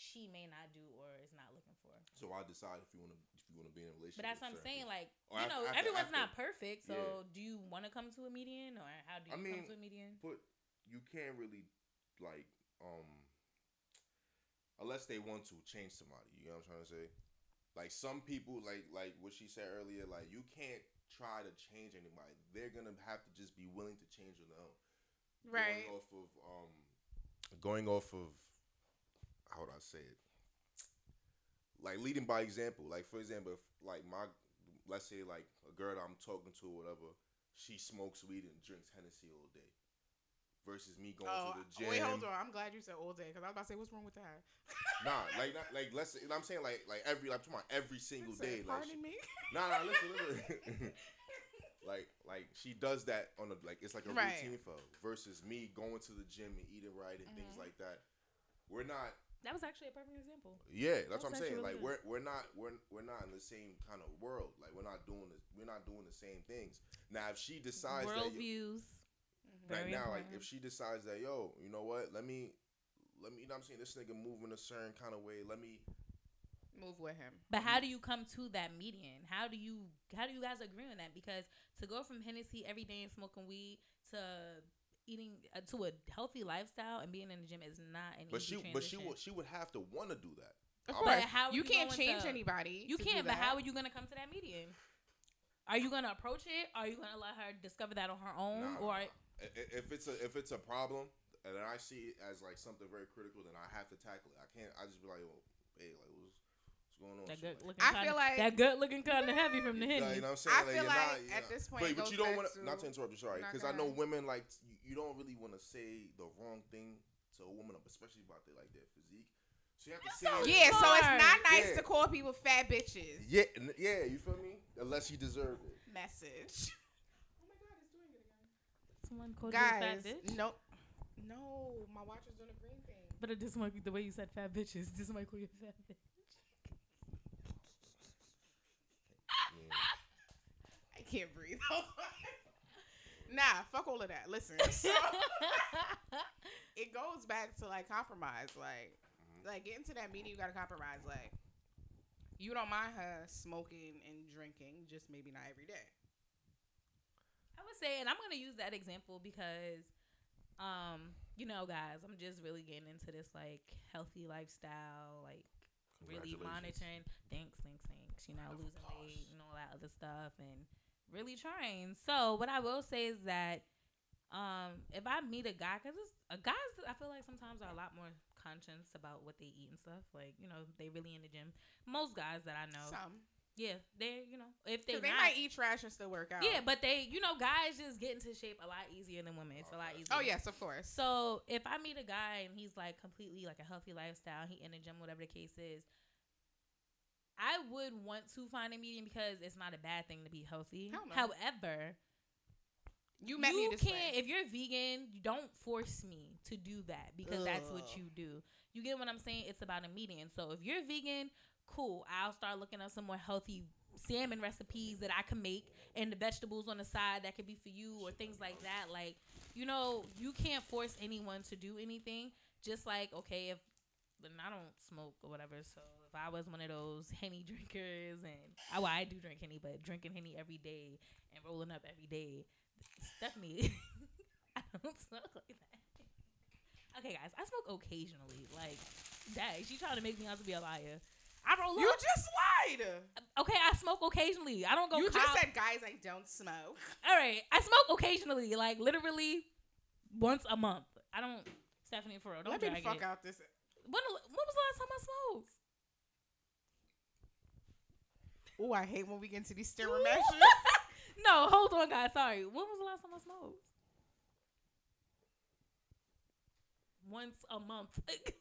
she may not do or is not looking for. So I decide if you want to if you want to be in a relationship. But that's what I'm saying. Like, Or you af- know, after- everyone's after- not perfect. So, Yeah. do you want to come to a median or how do you I mean, come to a median? people. But you can't really like um unless they want to change somebody. You know what I'm trying to say? Like some people, like like what she said earlier, like you can't try to change anybody. They're gonna have to just be willing to change on their own. Right. Going off of um, going off of how would I say it? Like leading by example. Like for example, if like my let's say like a girl that I'm talking to or whatever, she smokes weed and drinks Hennessy all day. Versus me going Oh, to the gym. wait, hold on. I'm glad you said all day because I was about to say, what's wrong with that? [laughs] Nah, like not like let's. Say, I'm saying like like every. I'm talking about every single Said, day. Like Pardon me. [laughs] Nah, nah, listen, listen. [laughs] like, like she does that on a like it's like a Right. routine for her. Versus me going to the gym and eating right and things Mhm. like that. We're not. That was actually a perfect example. Yeah, that's That what I'm saying. actually Like really we're we're not we're we're not in the same kind of world. Like we're not doing the we're not doing the same things. Now, if she decides that World yo- views. like Very now, like if she decides that yo, you know what? Let me. Let me, you know what I'm saying? This nigga move in a certain kind of way. Let me, Move with him. But how do you come to that median? How do you how do you guys agree on that? Because to go from Hennessy every day and smoking weed to eating uh, to a healthy lifestyle and being in the gym is not an but easy she, but she transition. would, she would have to want to do that. Of course. But how you you can't change to- anybody. You can't, but that. how are you gonna come to that median? Are you gonna approach it? Are you gonna let her discover that on her own, Nah, or I- I- if it's a if it's a problem and I see it as like something very critical, then I have to tackle it. I can't. I just be like, oh, hey, like what's what's going on? that good like, looking? I kinda, feel like- that good looking kind of heavy from the yeah, you know what I'm saying? I feel like not- at not- this point, but, but you don't want to- not to interrupt you, sorry, because I know women like you, you don't really want to say the wrong thing to a woman, especially about their like their physique. So you have to say, so it- Yeah, so it's not nice Yeah. to call people fat bitches. yeah, n- yeah, you feel me? Unless you deserve it. Message. [laughs] Oh my god, it's doing it again. Someone called you a fat bitch. Nope. no, my watch is doing a green thing. But it just might be the way you said fat bitches. This might call you a fat bitch. [laughs] I can't breathe. [laughs] nah, fuck all of that. Listen, [laughs] so it goes back to like compromise. Like, Mhm. like getting to that meeting, you gotta compromise. Like, you don't mind her smoking and drinking, just maybe not every day. I would say, and I'm gonna use that example because, um, you know, guys, I'm just really getting into this like healthy lifestyle, like really monitoring. Thanks, thanks, thanks. You know, losing weight and all that other stuff, and really trying. So, what I will say is that, um, if I meet a guy, because a guys, I feel like sometimes are a lot more conscious about what they eat and stuff. Like, you know, they really in the gym. Most guys that I know, Some, yeah, they, you know, if they they not, might eat trash and still work out. yeah, but they, you know, guys just get into shape a lot easier than women. It's a lot easier. oh yes, of course. So if I meet a guy and he's like completely like a healthy lifestyle, he in the gym, whatever the case is, I would want to find a medium because it's not a bad thing to be healthy. However, You met me this can't way. if you're vegan, you don't force me to do that because that's what you do. You get what I'm saying? It's about a medium. So if you're vegan, cool. I'll start looking up some more healthy salmon recipes that I can make and the vegetables on the side that could be for you or things like that. Like, you know, you can't force anyone to do anything. Just like, okay, if and I don't smoke or whatever, so if I was one of those henny drinkers and I, well, I do drink henny, but drinking henny every day and rolling up every day, Stephanie, [laughs] I don't smoke like that. Okay, guys, I smoke occasionally. Like, dang, she trying to make me out to be a liar. I roll You up. You just lied. Okay, I smoke occasionally. I don't go. You just said, guys, I don't smoke. All right, I smoke occasionally, like literally once a month. I don't. Stephanie, for real, don't Let me the fuck it. out this. When, when was the last time I smoked? Oh, I hate when we get into these sterile [laughs] measures. no, hold on, guys. Sorry. When was the last time I smoked? Once a month. [laughs]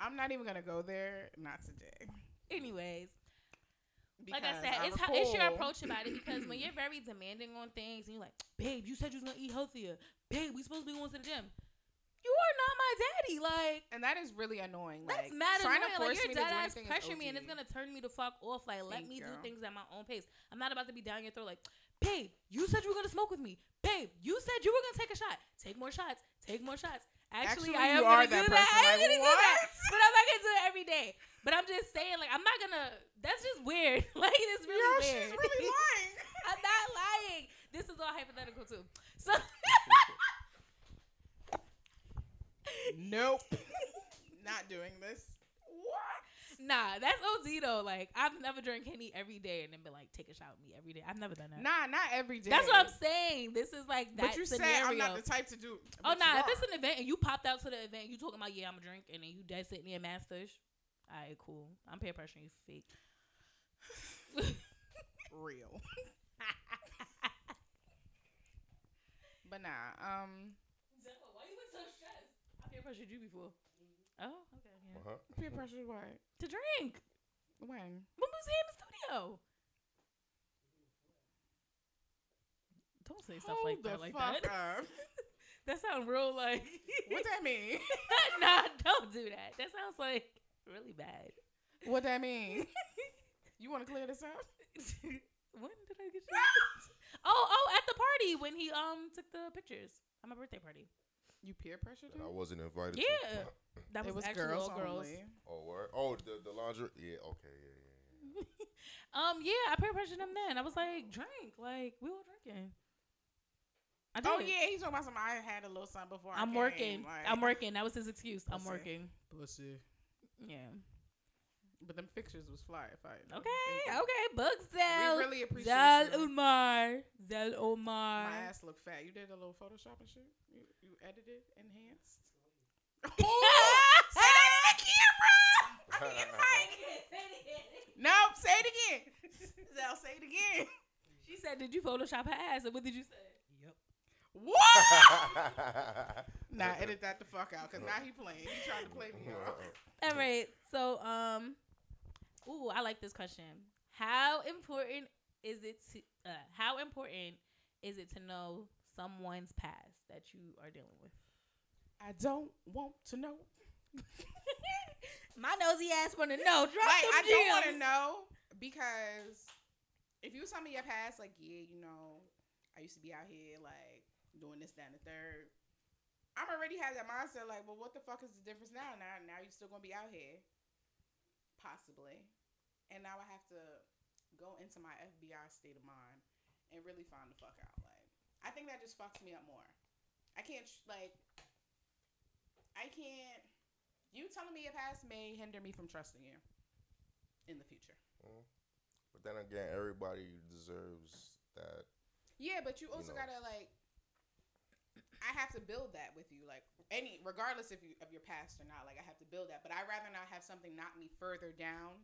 I'm not even gonna go there. Not today. Anyways, like I Because said, it's how, it's your approach about it because when you're very demanding on things and you're like, babe, you said you was gonna eat healthier. Babe, we supposed to be going to the gym. You are not my daddy. Like and that is really annoying. that's like, mad trying annoying. to force Like me your to do dead ass pressure me and it's gonna turn me the fuck off. Like let Thank me do things at my own pace. I'm not about to be down your throat like, babe, you said you were gonna smoke with me. Babe, you said you were gonna take a shot. Take more shots. Take more shots. Actually, Actually, I am gonna that do that. [laughs] I am like, gonna do that. what? But I'm not gonna do it every day. But I'm just saying, like, I'm not gonna. That's just weird. [laughs] like, it's really Yo, weird. she's really lying. [laughs] I'm not lying. This is all hypothetical too. So nope. [laughs] not doing this. What? Nah, that's OD though. Like I've never drank Henny every day and then been like take a shot with me every day. I've never done that. Nah, not every day. That's what I'm saying. This is like that But you scenario. said I'm not the type to do. oh but nah, if it's an event and you popped out to the event, you talking about yeah I'm a drink and then you dead sitting near masters. Alright, cool. I'm peer pressuring you fake. [laughs] real. [laughs] But nah, um, Why you so stressed? I peer pressured you before. Oh, okay. Yeah. Uh-huh. peer pressure what? To drink. When? When we was here in the studio. Don't say stuff like Hold the that. Like fuck that. up. [laughs] that sounds real like. [laughs] what that mean? [laughs] nah, don't do that. That sounds like really bad. What that mean? You want to clear this up? when did I get you? oh, oh, at the party when he um took the pictures at my birthday party. You peer pressured And I wasn't invited. Yeah, [laughs] that it was, was actually girls all girls. only. Oh, word. Oh, the the lingerie. Yeah. Okay. Yeah. Yeah. yeah. [laughs] Um, yeah, I peer pressured him then. I was like, drink, like we were drinking. I did. Oh yeah, he's talking about something. I had a little son before. I I'm came, working. like- I'm working. That was his excuse. I'm Pussy. working. Pussy. Yeah. But them pictures was fly. Fire. though. Okay. Okay. Book We really appreciate Zal you. Omar. Zal Omar. My ass look fat. You did a little Photoshop and shit. You, you edited, enhanced. [laughs] Oh, say that in the camera. I can get mic. Nope. Say it again. [laughs] Zell, say it again. She said, "Did you Photoshop her ass?" And what did you say? Yep. What? [laughs] nah, edit that the fuck out. Cause now he playing. He trying to play me off. All right. So, um, ooh, I like this question. How important is it to? Uh, how important is it to know someone's past that you are dealing with? I don't want to know. [laughs] My nosy ass want to know. Drop like them I don't want to know because if you tell me your past, like yeah, you know, I used to be out here like doing this, that, and the third. I'm already have that mindset like, well, what the fuck is the difference now? Now, now you're still gonna be out here, possibly, and now I have to go into my FBI state of mind and really find the fuck out. Like, I think that just fucks me up more. I can't like, I can't. You telling me your past may hinder me from trusting you in the future. Mm. But then again, everybody deserves that. Yeah, but you also know. gotta like. I have to build that with you, like any, regardless if you of your past or not. Like I have to build that, but I rather not have something knock me further down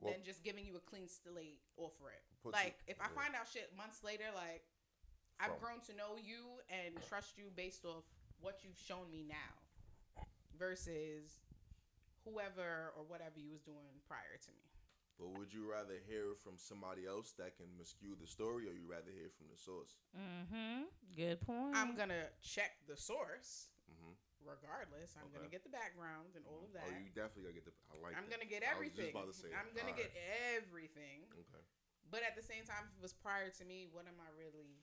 Well, than just giving you a clean slate off rip. Put Like you- if I find out shit months later, like I've grown to know you and trust you based off what you've shown me now, versus whoever or whatever you was doing prior to me. But would you rather hear from somebody else that can miscue the story, or you rather hear from the source? Mm-hmm. Good point. I'm gonna check the source. Mm-hmm. regardless. I'm gonna get the background and all of that. Oh, you definitely gotta get the. I like. I'm that. gonna get I was everything. just about to say. I'm gonna Alright. get everything. Okay. But at the same time, if it was prior to me, what am I really?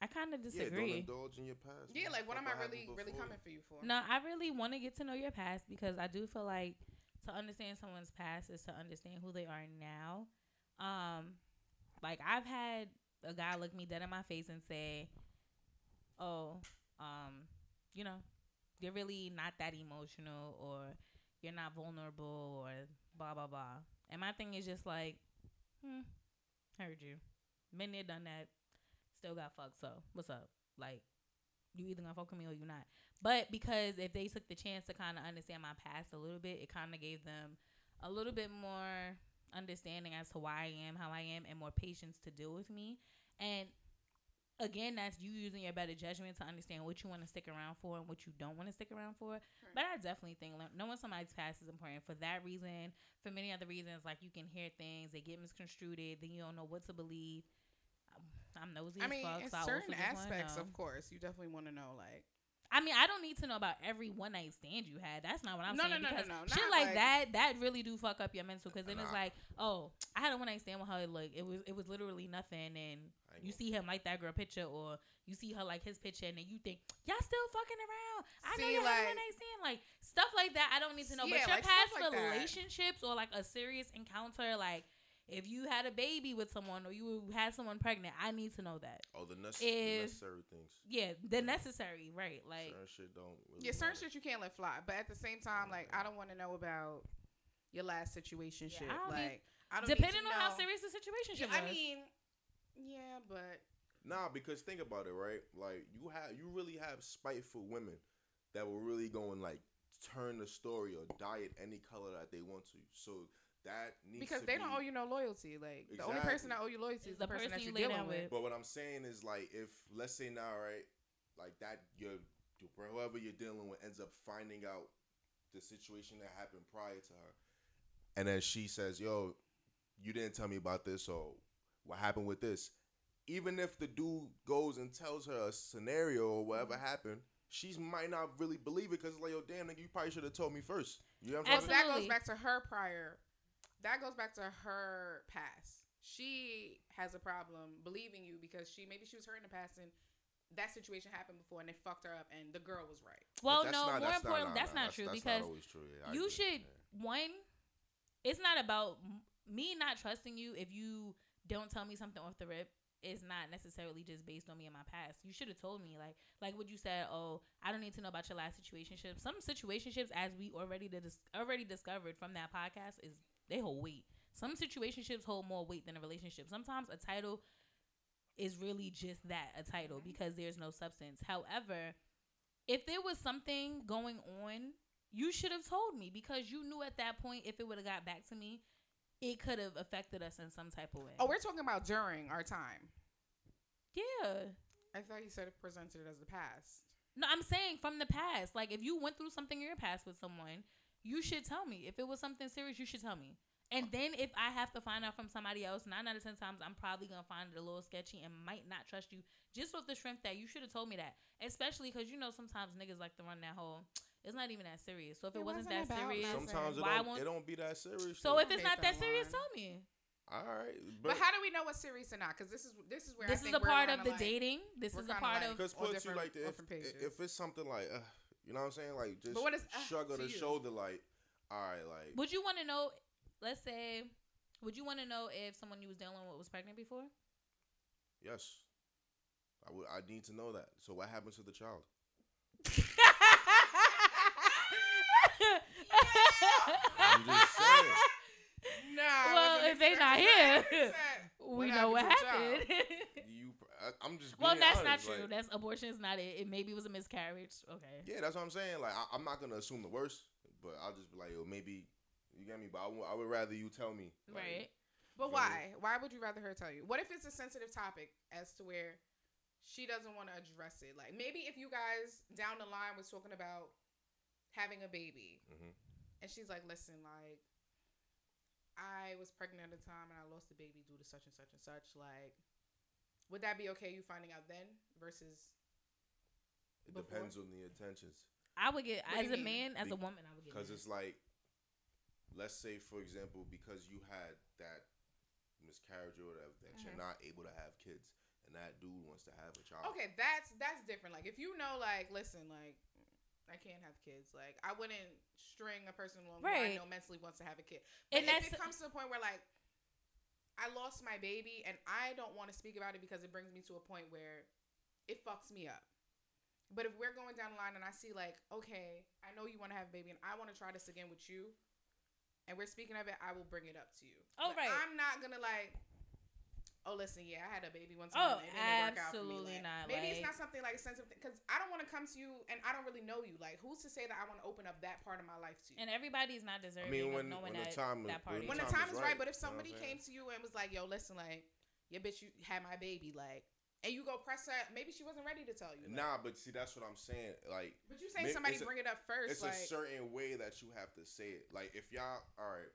I kind of disagree. Yeah, don't disagree. indulge in your past. Yeah, man. like what am I really, really coming for you for? No, I really want to get to know your past because I do feel like to understand someone's past is to understand who they are now. Um, like I've had a guy look me dead in my face and say, "Oh, um, you know, you're really not that emotional, or you're not vulnerable, or blah blah blah." And my thing is just like, hmm, heard you, been there, done that, still got fucked. So what's up? Like, you either gonna fuck with me or you're not. But because if they took the chance to kind of understand my past a little bit, it kind of gave them a little bit more understanding as to why I am how I am and more patience to deal with me. And again, that's you using your better judgment to understand what you want to stick around for and what you don't want to stick around for. But I definitely think knowing somebody's past is important for that reason. For many other reasons, like you can hear things, they get misconstrued, then you don't know what to believe. I'm, I'm nosy I as mean, fuck, so certain also aspects, of course, you definitely want to know, like, I mean, I don't need to know about every one night stand you had. That's not what I'm No, saying. no, no, no, because no, Shit like, like- that, that really do fuck up your mental. Because then it's like, oh, I had a one night stand with her. Like it was, it was literally nothing. And you see him like that girl picture, or you see her like his picture, and then you think y'all still fucking around. I know See, you had a like- one night stand, like stuff like that. I don't need to know. Yeah, but your like, past like that. relationships or like a serious encounter, like. If you had a baby with someone or you had someone pregnant, I need to know that. Oh, the, nece- If- the necessary things. Yeah, the necessary, right? Like, certain shit don't. Really yeah, certain matter. shit you can't let fly. But at the same time, like, I don't want to know about your last situation Yeah, shit. I don't need- like I don't Depending need on to how serious the situation Yeah, was. I mean, yeah, but Nah, because think about it, right? Like you have you really have spiteful women that will really go and like turn the story or dye it any color that they want to. So that needs because to they be, don't owe you no loyalty. Like the only person that owe you loyalty Is is the, the person, person that you you're lay dealing with. with. But what I'm saying is like if let's say now, right, like that you're whoever you're dealing with ends up finding out the situation that happened prior to her, and then she says, "Yo, you didn't tell me about this, or what happened with this?" Even if the dude goes and tells her a scenario or whatever Mm-hmm. happened, she might not really believe it because like, yo, damn, nigga, you probably should have told me first. You know what I'm Well, saying? that goes back to her prior. That goes back to her past. She has a problem believing you because she maybe she was hurt in the past and that situation happened before and they fucked her up and the girl was right. well, no. not- more that's not- important, nah, that's not true that's because always true. Yeah, you agree. should Yeah. one. It's not about me not trusting you if you don't tell me something off the rip. Is not necessarily just based on me and my past. You should have told me, like, like what you said. Oh, I don't need to know about your last situationship. Some situationships, as we already dis- already discovered from that podcast, is they hold weight. Some situationships hold more weight than a relationship. Sometimes a title is really just that, a title, mm-hmm. because there's no substance. However, if there was something going on you should have told me because you knew at that point if it would have got back to me, it could have affected us in some type of way. Oh, we're talking about during our time. yeah. I thought you said it presented as the past. No, I'm saying from the past. Like if you went through something in your past with someone, you should tell me. If it was something serious, you should tell me. And then if I have to find out from somebody else, nine out of ten times I'm probably gonna find it a little sketchy and might not trust you just with the strength that you should have told me that. Especially because you know sometimes niggas like to run that whole. It's not even that serious. So if it, It wasn't, wasn't that serious, nothing. Sometimes it why don't, won't- it don't be that serious. so though. if it's not that that serious, line. tell me. all right, But, how do we know what's serious or not? Because this is this is where this I is think a part of the like- dating. This is a part like- of Because on put you like the, if, different if it's something like, uh, you know what I'm saying, like just But what is, uh, shrug of the you? shoulder, like, all right, like, Would you want to know? Let's say, would you want to know if someone you was dealing with was pregnant before? yes, I would. I need to know that. So what happened to the child? [laughs] I'm just saying. Nah. Well, if they not here, [laughs] we know what happened [laughs] to the child? happened. You, I, I'm just. well, being that's not true. like- that's abortion is not it. It maybe was a miscarriage. Okay. yeah, that's what I'm saying. Like, I, I'm not gonna assume the worst, but I'll just be like, yo, maybe you get me. But I would- rather you tell me. like, Right. But Feel me? why? Why would you rather her tell you? What if it's a sensitive topic as to where she doesn't want to address it? Like maybe if you guys down the line was talking about having a baby, Mhm. and she's like, "Listen, like I was pregnant at the time and I lost the baby due to such and such and such." Like, would that be okay? You finding out then versus It Before? depends on the intentions. I would get What as a mean? man, as a woman, I would get. Because it's like, let's say for example, because you had that miscarriage or whatever, that you're Mhm. not able to have kids, and that dude wants to have a child. Okay, that's that's different. Like if you know, like, listen, like I can't have kids. Like I wouldn't string a person along who I Right. know mentally wants to have a kid. But And if that's- it comes to a point where like I lost my baby and I don't want to speak about it because it brings me to a point where it fucks me up. But if we're going down the line and I see like, okay, I know you want to have a baby and I want to try this again with you, and we're speaking of it, I will bring it up to you. Oh, But right. I'm not gonna like. Oh, listen, yeah, I had a baby once. time. Oh, and it didn't work out for me. absolutely Like, not, Maybe like- it's not something like a sensitive thing because I don't want to come to you and I don't really know you. Like, who's to say that I want to open up that part of my life to you? and everybody's not deserving I deserving mean, of when, knowing when the that time is that part when, is- when the time time is is right. But if you know somebody came to you and was like, "Yo, listen, like, yeah, bitch, you had my baby," like, and you go press her, maybe she wasn't ready to tell you. like- Nah, but see, that's what I'm saying. Like, but you saying may- somebody it's a- bring it up first, it's like, a certain way that you have to say it. Like, if y'all, all right,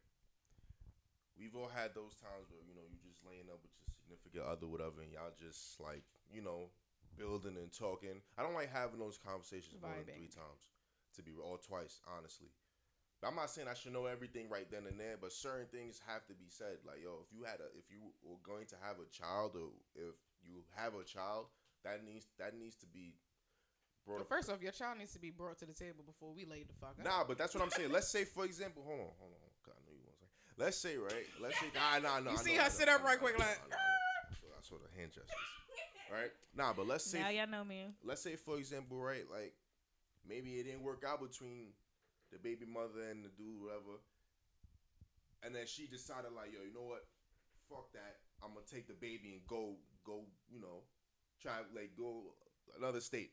we've all had those times where you know you just laying up with your significant other, whatever, and y'all just like you know building and talking. I don't like having those conversations more than three times, to be or twice, honestly. But I'm not saying I should know everything right then and there, but certain things have to be said. Like, yo, if you had a, if you were going to have a child, or if you have a child, that needs that needs to be brought Well, up first off, your child needs to be brought to the table before we lay the fuck up. Nah, but that's what I'm saying. Let's say, for example, hold on, hold on. God, I knew you want to say. Let's say, right? Let's say, nah, nah, nah. You see know, her I sit know, up right know, quick know, like, I know, I know. So I saw the hand gestures, right? Nah, but let's say, now y'all know me. let's say, for example, right? Like maybe it didn't work out between the baby mother and the dude, whatever. and then she decided like, yo, you know what? Fuck that. I'm gonna take the baby and go, go, you know, try like go another state,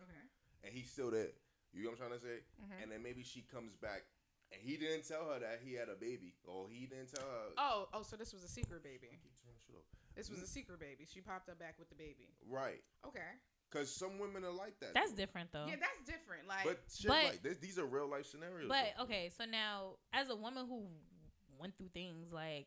Okay. and he's still there. You know what I'm trying to say? Mhm. And then maybe she comes back, and he didn't tell her that he had a baby, or he didn't tell her. Oh, oh, so this was a secret baby. Keep turning shit off. This was a secret baby. She popped up back with the baby. Right, Okay. because some women are like that. That's though. different though. Yeah, that's different. Like, But shit But- like this, these are real life scenarios. But though. okay, so now as a woman who went through things like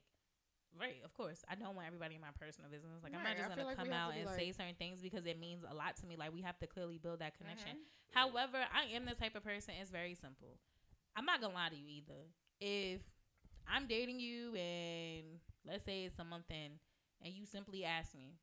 right, of course, I don't want everybody in my personal business. Like I'm not just gonna feel like come out to and like- say certain things because it means a lot to me. Like we have to clearly build that connection. Mhm. However, I am the type of person. It's very simple. I'm not gonna lie to you either. If I'm dating you and let's say it's a month in, and you simply ask me,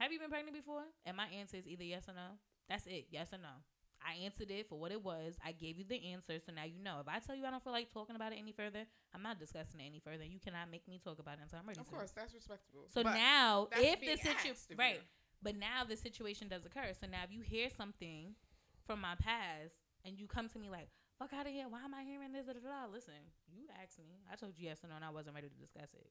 "Have you been pregnant before?" and my answer is either yes or no. That's it. Yes or no. I answered it for what it was. I gave you the answer, so now you know. If I tell you I don't feel like talking about it any further, I'm not discussing it any further. You cannot make me talk about it until I'm ready. of course, that's respectable. So But now, if the situation, right, but now the situation does occur. So now if you hear something from my past and you come to me like, fuck out of here, why am I hearing this? Da, da, da. Listen, you asked me. I told you yes or no, and I wasn't ready to discuss it.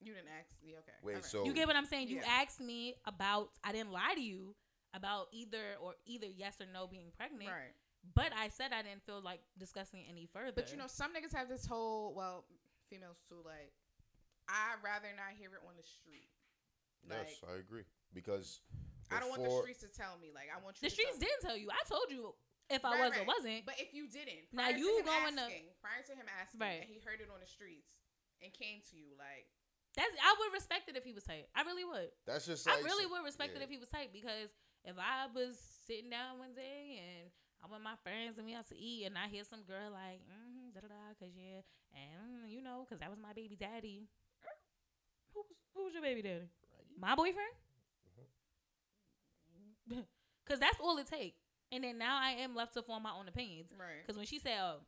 You didn't ask. Yeah, okay. Wait, All right. so You get what I'm saying? You Yeah. asked me about, I didn't lie to you about either or either yes or no being pregnant, right. but I said I didn't feel like discussing it any further. But you know, some niggas have this whole well, females too. Like, I'd rather not hear it on the street. Like, yes, I agree because I don't want the streets to tell me. Like, I want you. the to tell streets me. didn't tell you. I told you if I Right, was or wasn't. But if you didn't, Now prior to you him going to- asking, prior to him asking, Right. and he heard it on the streets and came to you, like, That's I would respect it if he was tight. I really would. that's just like I really would respect it if he was tight because if I was sitting down one day and I'm with my friends and we out to eat and I hear some girl like mm-hmm, da da da cause yeah and mm, you know cause that was my baby daddy. Who was who was your baby daddy? My boyfriend. [laughs] cause that's all it take. And then now I am left to form my own opinions. right. Cause when she said, "Oh,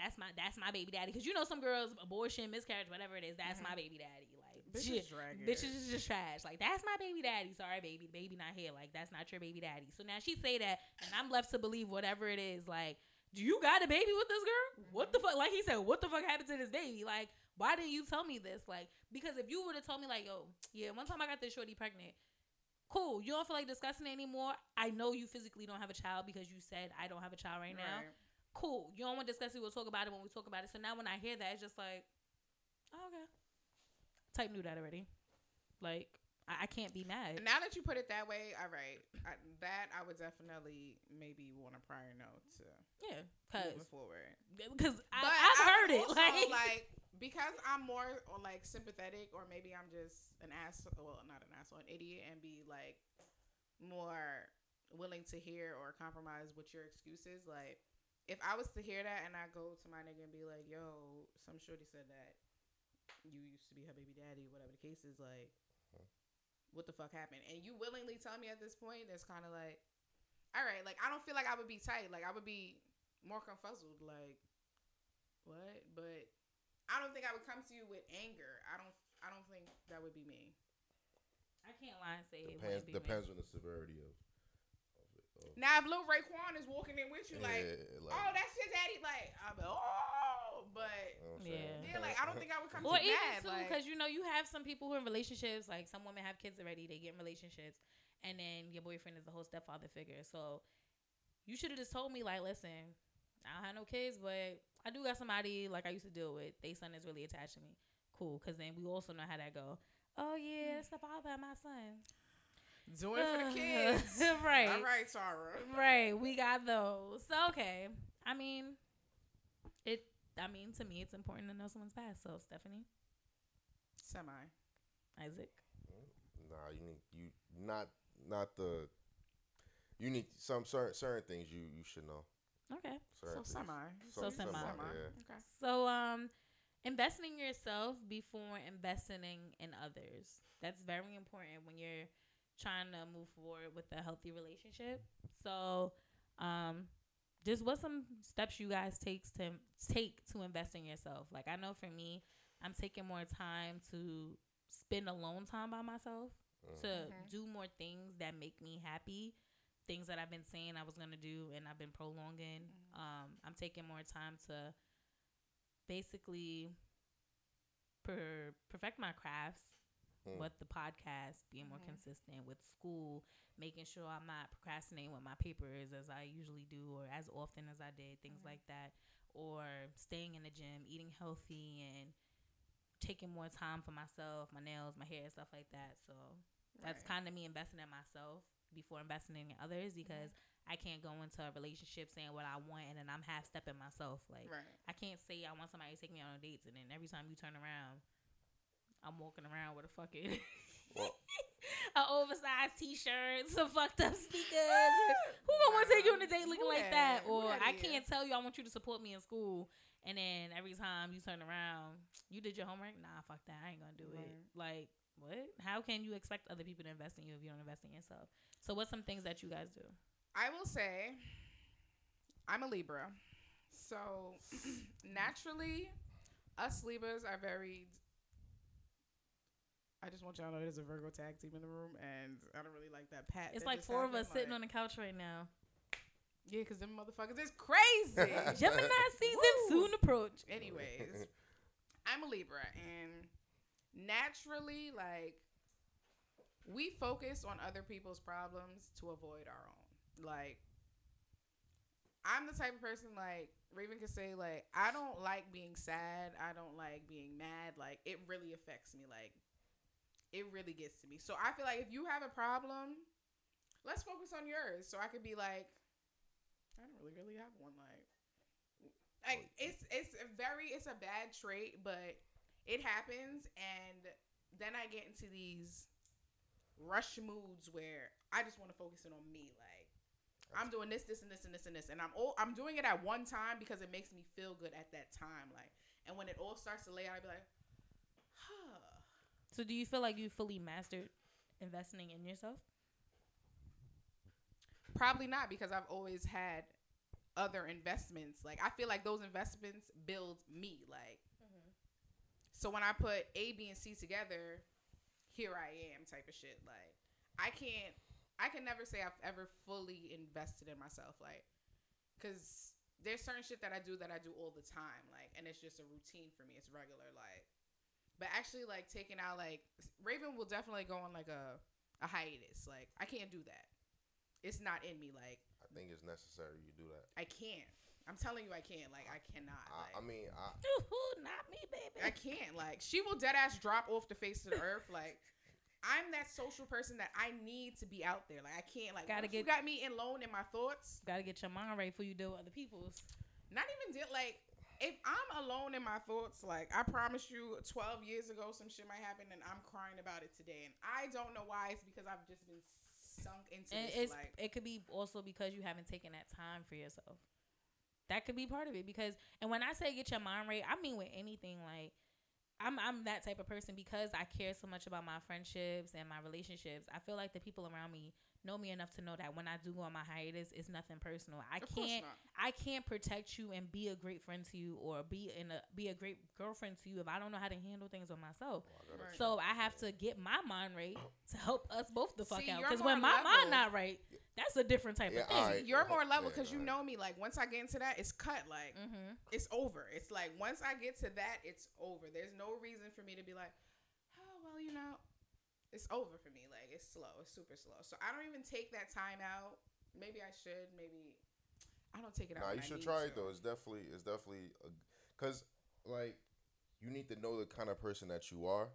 that's my that's my baby daddy," cause you know some girls abortion, miscarriage, whatever it is, that's mm-hmm. my baby daddy. Like. Bitches it. Bitches is just trash. Like that's my baby daddy. Sorry, baby, baby not here. Like that's not your baby daddy. So now she say that, and I'm left to believe whatever it is. Like, do you got a baby with this girl? What the mm-hmm. fuck? Like he said, what the fuck happened to this baby? Like, why didn't you tell me this? Like, because if you would have told me, like, yo, yeah, one time I got this shorty pregnant. Cool. You don't feel like discussing it anymore. I know you physically don't have a child because you said I don't have a child right now. Cool. You don't want to discuss it. We'll talk about it when we talk about it. So now when I hear that, it's just like, oh, okay. Type knew that already. Like, I, I can't be mad. Now that you put it that way, all right, I, that I would definitely maybe want a prior note to Yeah, cause moving forward. because I, I'm heard it. Like, [laughs] like because I'm more or like sympathetic, or maybe I'm just an ass. Well, not an asshole, an idiot, and be like more willing to hear or compromise with your excuses. Like if I was to hear that and I go to my nigga and be like, "Yo, some shorty said that you used to be her baby daddy, whatever the case is," like. What the fuck happened? And you willingly tell me at this point, it's kind of like, all right, like I don't feel like I would be tight. Like I would be more confuzzled. Like what? But I don't think I would come to you with anger. I don't. I don't think that would be me. I can't lie and say it Depends wouldn't be me. depends on the severity of. Of, Now, if Lil Raekwon is walking in with you, like, yeah, like, oh, that's your daddy, like, I'm like, oh, but you know Yeah. yeah, like I don't think I would come Or to you even mad. too, Like, because you know you have some people who are in relationships. Like some women have kids already, they get in relationships, and then your boyfriend is the whole stepfather figure. So you should have just told me, like, listen, I don't have no kids, but I do got somebody like I used to deal with. They son is really attached to me. Cool, because then we also know how that go. Oh yeah, hmm. that's the father of my son. Do it for the kids. [laughs] right? All right, Sarah. Right, we got those. So okay. I mean, it. I mean, to me, it's important to know someone's past. So Stephanie, Semi. Isaac. Nah, you need you not not the. You need some certain certain things you you should know. Okay. So Certain things. semi. So semi. Yeah. Okay. So um, investing in yourself before investing in others. That's very important when you're trying to move forward with a healthy relationship. So um, just what some steps you guys takes to take to invest in yourself. Like I know for me, I'm taking more time to spend alone time by myself to Mhm. do more things that make me happy things that i've been saying i was going to do and i've been prolonging Mhm. um, i'm taking more time to basically per- perfect my crafts Mm. with the podcast, being more Mhm. consistent with school, making sure I'm not procrastinating with my papers as I usually do or as often as I did, things Mhm. like that, or staying in the gym, eating healthy, and taking more time for myself, my nails, my hair, and stuff like that. So that's Right. kind of me investing in myself before investing in others because I can't go into a relationship saying what I want and then I'm half stepping myself. Like right. I can't say I want somebody to take me on dates and then every time you turn around, I'm walking around with a fucking [laughs] an oversized t-shirt, some fucked up sneakers. Ah, Who gonna want to take you on a date looking Who like that? that? Or that I is? can't tell you I want you to support me in school, and then every time you turn around, you did your homework. Nah, fuck that. I ain't gonna do it. Like what? How can you expect other people to invest in you if you don't invest in yourself? So what's some things that you guys do? I will say, I'm a Libra, so [clears throat] naturally, us Libras are very. I just want y'all to know there's a Virgo tag team in the room, and I don't really like that pat. It's that like four of us happened, sitting on the couch right now. Yeah, because them motherfuckers is crazy. [laughs] Gemini season Woo. soon approach. Anyways, I'm a Libra, and naturally, like, we focus on other people's problems to avoid our own. Like, I'm the type of person, like, Raven could say, like, I don't like being sad. I don't like being mad. Like, it really affects me. Like, it really gets to me. So I feel like if you have a problem, let's focus on yours. So I could be like, I don't really, really have one. Like, like oh, it's it's a very it's a bad trait, but it happens, and then I get into these rush moods where I just want to focus in on me. Like I'm doing this, this, and this, and this, and this, and I'm all, I'm doing it at one time because it makes me feel good at that time. Like, and when it all starts to lay out, I be like. So do you feel like you fully mastered investing in yourself? Probably not because I've always had other investments. Like I feel like those investments build me. Like mm-hmm. so when I put A, B, and C together, here I am type of shit. Like I can't I can never say I've ever fully invested in myself. Like cause there's certain shit that I do that I do all the time. Like and it's just a routine for me. It's regular. Like but actually like taking out like Raven will definitely go on like a a hiatus. Like I can't do that. It's not in me. Like I think it's necessary you do that. I can't. I'm telling you, I can't. Like I cannot. Like, I, I mean, I, Ooh, not me, baby. I can't. Like she will dead ass drop off the face of the earth. Like I'm that social person that I need to be out there. Like I can't. Like Gotta once you get- got me in alone in my thoughts. Gotta get your mind right before you deal with other people's. Not even deal like. If I'm alone in my thoughts, like I promise you, 12 years ago, some shit might happen, and I'm crying about it today, and I don't know why. It's because I've just been sunk into And this. Like, it could be also because you haven't taken that time for yourself. That could be part of it because and when I say get your mind right, I mean with anything like I'm I'm that type of person because I care so much about my friendships and my relationships. I feel like the people around me know me enough to know that when I do go on my hiatus, it's nothing personal. I of can't not. I can't protect you and be a great friend to you or be in a be a great girlfriend to you if I don't know how to handle things on myself. oh, I Right. So I have to get my mind right to help us both the fuck See, out. Because when more my mind not right, that's a different type Yeah, of thing. alright. You're more level because you alright. know me. Like once I get into that, it's cut. Like Mm-hmm. it's over. It's like once I get to that, it's over. There's no reason for me to be like, oh well, you know, it's over for me. Like it's slow. It's super slow. So I don't even take that time out. Maybe I should. Maybe I don't take it out. Nah, you should try it though. It's definitely, it's definitely, cause like you need to know the kind of person that you are,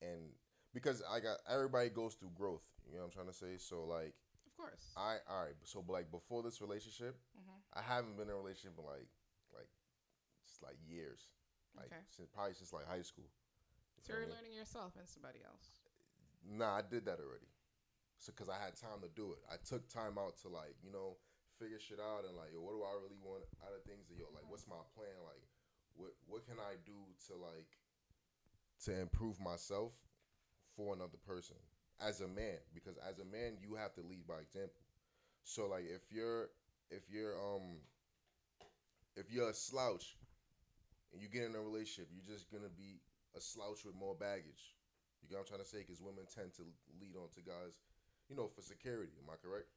and because I got everybody goes through growth. You know what I'm trying to say? So like Of course. I, all right. So like before this relationship, Mhm. I haven't been in a relationship in like, like, just like years, like Okay. since probably since like high school. You So you're learning yourself and somebody else. Nah, I did that already. So, cause I had time to do it. I took time out to like, you know, figure shit out and like, yo, what do I really want out of things? And yo, like, what's my plan? Like, what what can I do to like to improve myself for another person as a man? Because as a man, you have to lead by example. So, like, if you're if you're um if you're a slouch and you get in a relationship, you're just gonna be a slouch with more baggage. You get what I'm trying to say? Because women tend to lead on to guys, you know, for security. Am I correct?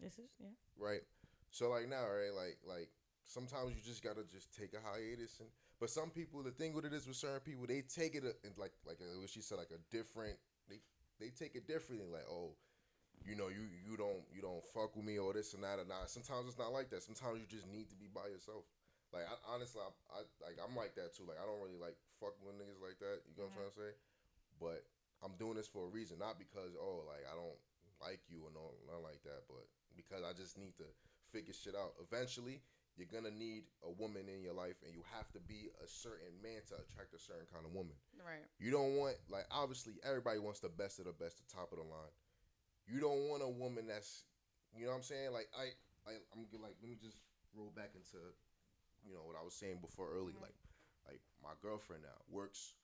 This is yeah. Right. So like now, right? Like like sometimes you just gotta just take a hiatus and. But some people, the thing with it is with certain people, they take it a, in like like uh, what she said, like a different. They they take it differently. Like oh, you know, you you don't you don't fuck with me or this and that or not. Sometimes it's not like that. Sometimes you just need to be by yourself. Like I, honestly, I, I like I'm like that too. Like I don't really like fuck with niggas like that. You know what I'm trying to say? But I'm doing this for a reason, not because oh like I don't like you or no not like that, but because I just need to figure shit out. Eventually, you're gonna need a woman in your life, and you have to be a certain man to attract a certain kind of woman. Right. You don't want like obviously everybody wants the best of the best, the top of the line. You don't want a woman that's you know what I'm saying? Like I, I I'm like let me just roll back into you know what I was saying before early. Mhm. Like like my girlfriend now works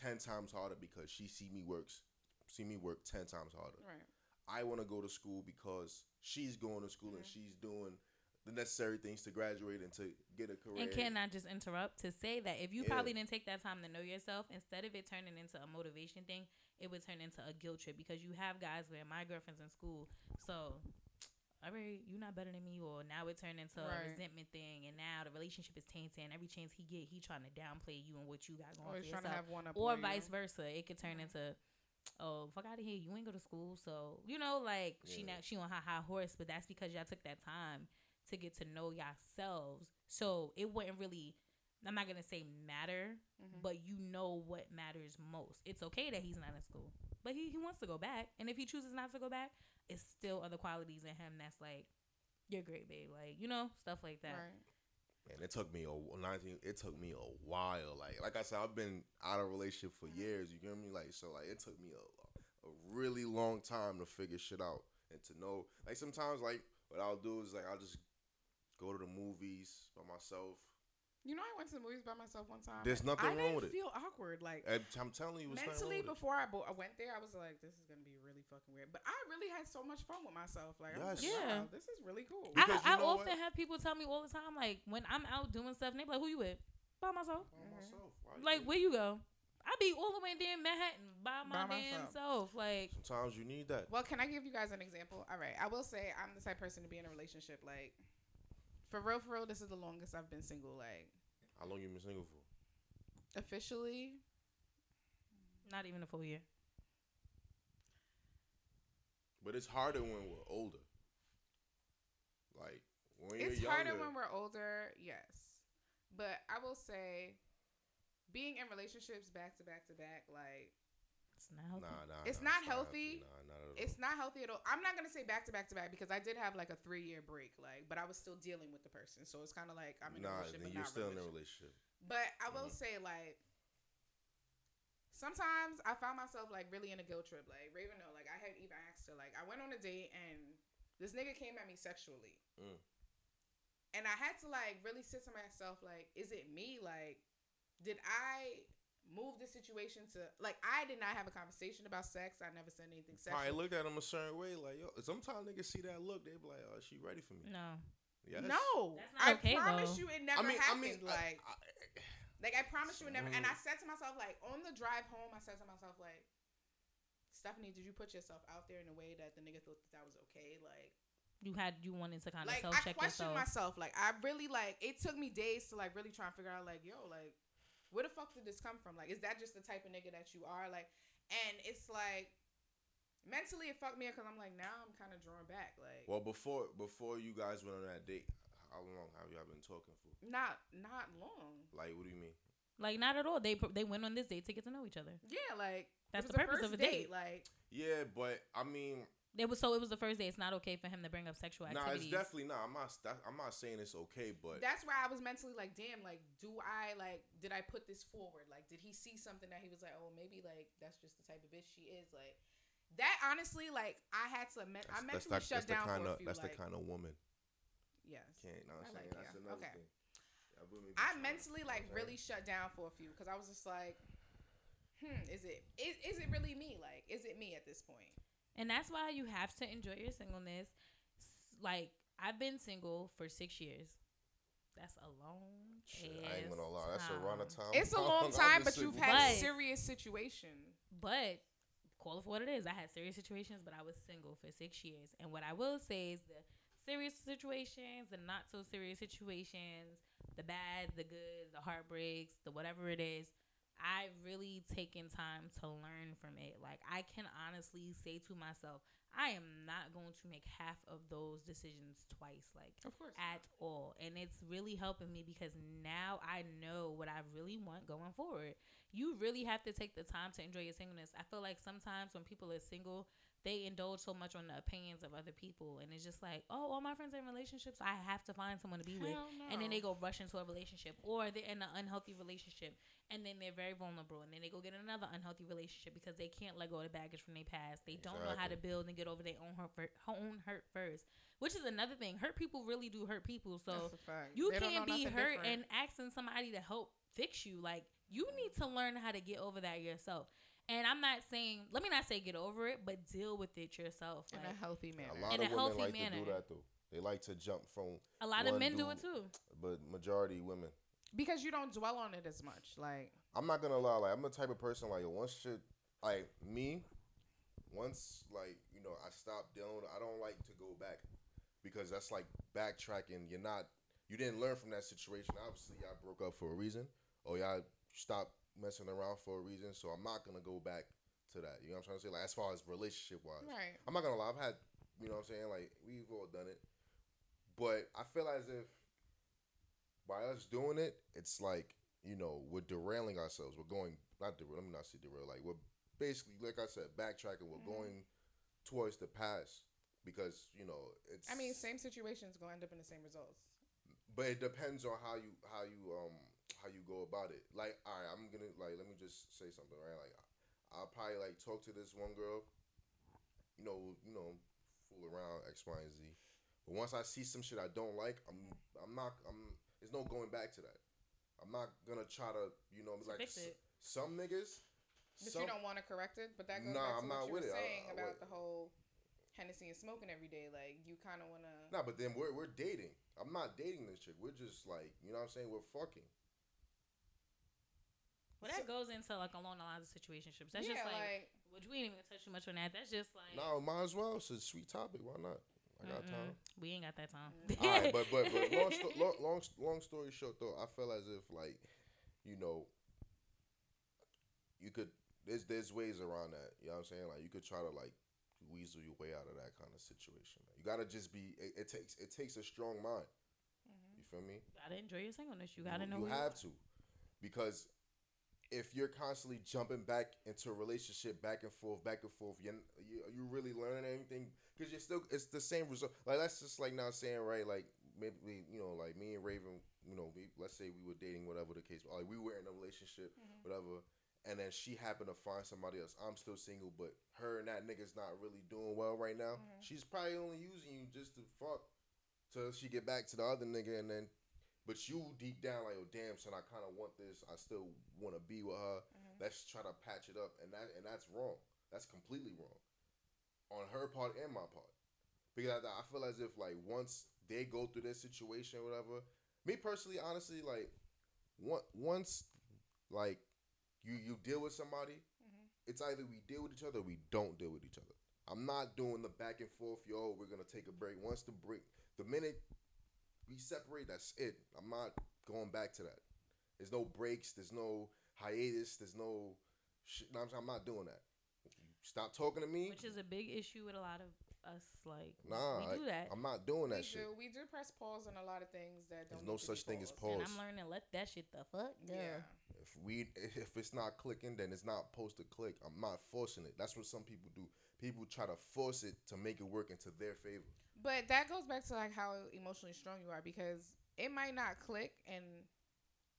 ten times harder because she see me works see me work ten times harder. Right. I want to go to school because she's going to school and she's doing the necessary things to graduate and to get a career. And can I just interrupt to say that if you Yeah. probably didn't take that time to know yourself, instead of it turning into a motivation thing, it would turn into a guilt trip because you have guys where my girlfriend's in school, so all right, you're not better than me, or now it turned into a resentment thing, and now the relationship is tainted, and every chance he get, he trying to downplay you and what you got going Always for trying to have one up or on you. vice versa. It could turn Right. into, oh fuck out of here, you ain't go to school, so you know, like she now she on her high horse, but that's because y'all took that time to get to know yourselves. So it wouldn't really, I'm not gonna say matter, Mhm. but you know what matters most. It's okay that he's not in school, but he, he wants to go back, and if he chooses not to go back, it's still other qualities in him that's like, you're great, babe. Like you know stuff like that. Right. And it took me a 19. It took me a while. Like like I said, I've been out of relationship for mm-hmm. years. You get me? Like so, like it took me a, a really long time to figure shit out and to know. Like sometimes, like what I'll do is like I'll just go to the movies by myself. You know, I went to the movies by myself one time. There's nothing I wrong with it. feel awkward. Like I'm telling you, it mentally wrong it. before I, bo- I went there, I was like, "This is gonna be really fucking weird." But I really had so much fun with myself. Like, I was like, Yes. wow, Yeah. this is really cool. Because I, I you know often what? have people tell me all the time, like when I'm out doing stuff, and they be like, "Who you with?" By myself. By Mhm. myself. Why you Like think- where you go? I be all the way there in Manhattan by my By damn self. Like Sometimes you need that. Well, can I give you guys an example? All right, I will say I'm the type of person to be in a relationship. Like, for real, for real, this is the longest I've been single. Like, How long you been single for? officially, not even a full year. But it's harder when we're older. Like when you're it's younger. harder when we're older. Yes, but I will say, being in relationships back to back to back, like, It's not healthy. Nah, nah. It's nah, not healthy. Nah, not at all. it's not healthy at all. I'm not gonna say back to back to back because I did have like a three year break, like, but I was still dealing with the person, so it's kind of like I'm in a relationship, then but you're not still really. in a relationship. But I will Mhm. say, like, sometimes I found myself like really in a guilt trip. Like Raven, know, like I had even asked her, like I went on a date and this nigga came at me sexually, Mm. and I had to like really sit to myself, like, is it me? Like, did I move the situation to like I did not have a conversation about sex. I never said anything Probably sexual. looked at him a certain way, like yo. Sometimes niggas see that look, they be like, "Oh, she ready for me." No. Yes. No, That's not I okay, promise though. you, it I never mean, I happened. mean, like, I, I, Like I promise you, it never. And I Mm. said to myself, like on the drive home, I said to myself, like, Stephanie, did you put yourself out there in a way that the nigga thought that, that was okay? Like, You had you wanted to kind of like self I check questioned yourself. myself. Like I really like. It took me days to like really try and figure out, like, yo, like, where the fuck did this come from? Like, is that just the type of nigga that you are? Like, and it's like. Mentally, it fucked me up because I'm like, now I'm kind of drawn back. Like, well, before before you guys went on that date, how long have y'all been talking for? not not long. Like, what do you mean? Like not at all. They they went on this date to get to know each other. Yeah, like That's the purpose first of a date. Like, Yeah, but I mean, It was so it was the first day. It's not okay for him to bring up sexual activity. nah, it's definitely not. I'm not. that- I'm not saying it's okay, but that's why I was mentally like, damn, like, do I like, did I put this forward? Like, did he see something that he was like, oh, maybe like that's just the type of bitch she is? Like, that honestly, like, I had to, me- I that's, that's, mentally that, shut that's the down kind for of a few. that's like, the kind of woman. yes, Can't. Know what I I'm like saying? That's yeah, another okay. thing. Yeah, women be I mentally you like really shut down for a few because I was just like, hmm, is it is, is it really me? Like, is it me at this point? And that's why you have to enjoy your singleness. Like I've been single for six years. That's a long. Shit, I ain't gonna lie. That's a run of time. time. It's a long [laughs] time, but you've had But- serious situation. But call it for what it is. I had serious situations, but I was single for six years. And what I will say is the serious situations the not so serious situations, the bad, the good, the heartbreaks, the whatever it is, I've really taken time to learn from it. Like I can honestly say to myself, I am not going to make half of those decisions twice, like Of course. at all. And it's really helping me because now I know what I really want going forward. You really have to take the time to enjoy your singleness. I feel like sometimes when people are single, they indulge so much on the opinions of other people and it's just like, oh, all my friends are in relationships, I have to find someone to be with. Hell And then they go rush into a relationship or they're in an unhealthy relationship and then they're very vulnerable and then they go get another unhealthy relationship because they can't let go of the baggage from their past. They don't know how to build and get over their own hurt, own hurt first, which is another thing. Hurt people really do hurt people. So That's a fact. you They can't be hurt different. and asking somebody to help fix you. Like you need to learn how to get over that yourself. And I'm not saying, let me not say get over it, but deal with it yourself. in Like, a healthy manner. A lot In a of women healthy like to do that though. They like to jump from, a lot of one men do it too. but majority women. because you don't dwell on it as much. Like I'm not gonna lie, like I'm the type of person like once shit like me, once like, you know, I stop dealing with I don't like to go back because that's like backtracking. You're not you didn't learn from that situation. Obviously y'all broke up for a reason. Or y'all stopped messing around for a reason. So I'm not gonna go back to that. You know what I'm trying to say? Like as far as relationship wise. right. I'm not gonna lie, I've had you know what I'm saying, like we've all done it. But I feel as if by us doing it, it's like, you know, we're derailing ourselves. We're going not derail let me not say derail, like we're basically like I said, backtracking, we're Mhm. going towards the past because, you know, it's I mean, same situations gonna end up in the same results. but it depends on how you how you um how you go about it. Like, all right, I'm gonna like let me just say something, right? Like, I'll probably like talk to this one girl, you know, you know, fool around X, Y, and Z. But once I see some shit I don't like, I'm I'm not I'm there's no going back to that. I'm not gonna try to you know like s- some niggas. But some, you don't want to correct it. But that goes Nah, back to I'm what you were it. Saying I about would- the whole Hennessy and smoking every day. Like you kind of want to. Nah, but then we're we're dating. I'm not dating this chick. We're just like you know what I'm saying. We're fucking. Well, that goes into like along the lines of situationships. That's yeah, just like, like which we ain't even touch too much on that. That's just like, No, might as well. It's a sweet topic. Why not? I got mm-mm, time. we ain't got that time. All right, but but but long, [laughs] sto- long long long story short though, I feel as if like, you know, you could there's there's ways around that. You know what I'm saying? Like you could try to like weasel your way out of that kind of situation. You gotta just be. It, it takes it takes a strong mind. mhm. You feel me? gotta enjoy your singleness. You gotta know. You who have to, because if you're constantly jumping back into a relationship, back and forth, back and forth, you you you really learning anything? Because you're still it's the same result. Like that's just like now saying right, like maybe you know, like me and Raven, you know, we let's say we were dating, whatever the case, like we were in a relationship, Mhm. whatever. And then she happened to find somebody else. I'm still single, but her and that nigga's not really doing well right now. Mhm. She's probably only using you just to fuck till she get back to the other nigga, and then but you deep down like, oh damn, son, I kind of want this. I still want to be with her. Mhm. Let's try to patch it up, and that and that's wrong. That's completely wrong on her part and my part. Because I, I feel as if like once they go through this situation, or whatever. Me personally, honestly, like once like you you deal with somebody, Mhm. it's either we deal with each other or we don't deal with each other. I'm not doing the back and forth, yo, we're gonna take a break. Once the break the minute we separate, that's it. I'm not going back to that. There's no breaks, there's no hiatus, there's no shit. no, I'm, I'm not doing that. Stop talking to me. which is a big issue with a lot of us. Like, Nah, we do that. I'm not doing We that shit. do. We do press pause on a lot of things that don't. There's no need to be such thing as paused. and pause. I'm learning to let that shit the fuck go. Yeah. If we if it's not clicking, then it's not supposed to click. I'm not forcing it. That's what some people do. People try to force it to make it work into their favor. But that goes back to like how emotionally strong you are because it might not click and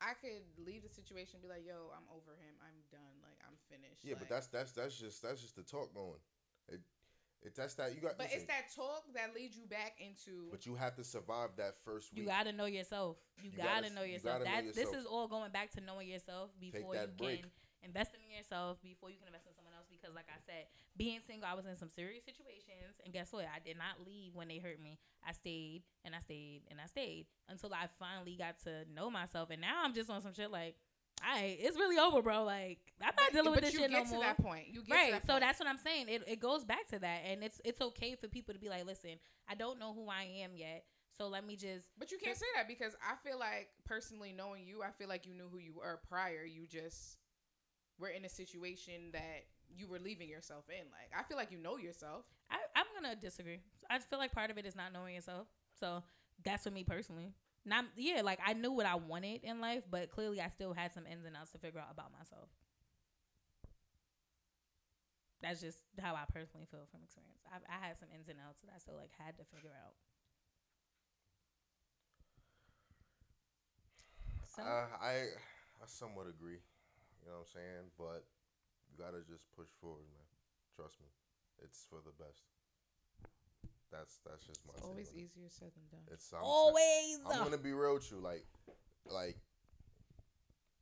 I could leave the situation and be like, yo, I'm over him. I'm done. Like I'm finished. Yeah, but that's that's that's just that's just the talk going. It, it that's that you got. But it's that talk that leads you back into But you have to survive that first week. You gotta know yourself. You, You gotta, gotta- know you yourself. gotta know That's this is all going back to knowing yourself before you that break. can invest in yourself before you can invest in someone else. Because like I said, being single, I was in some serious situations, and guess what? I did not leave when they hurt me. I stayed and I stayed and I stayed until I finally got to know myself. And now I'm just on some shit like, all right, it's really over, bro. Like I'm not But- dealing with but this you shit get no to more. that point. You get to Right. that So that's what I'm saying. It it goes back to that, and it's it's okay for people to be like, listen, I don't know who I am yet, so let me just. But you can't say that because I feel like personally knowing you, I feel like you knew who you were prior. You just were in a situation that you were leaving yourself in. Like I feel like you know yourself. I, I'm gonna disagree. I feel like part of it is not knowing yourself. So that's for me personally. Not yeah, like I knew what I wanted in life, but clearly I still had some ins and outs to figure out about myself. That's just how I personally feel from experience. I, I had some ins and outs that I still like had to figure out. So Uh, I I somewhat agree. You know what I'm saying? But you gotta just push forward, man. Trust me, it's for the best. That's that's just my. It's always on easier said than done. It's I'm, always I'm gonna be real with you, like, like,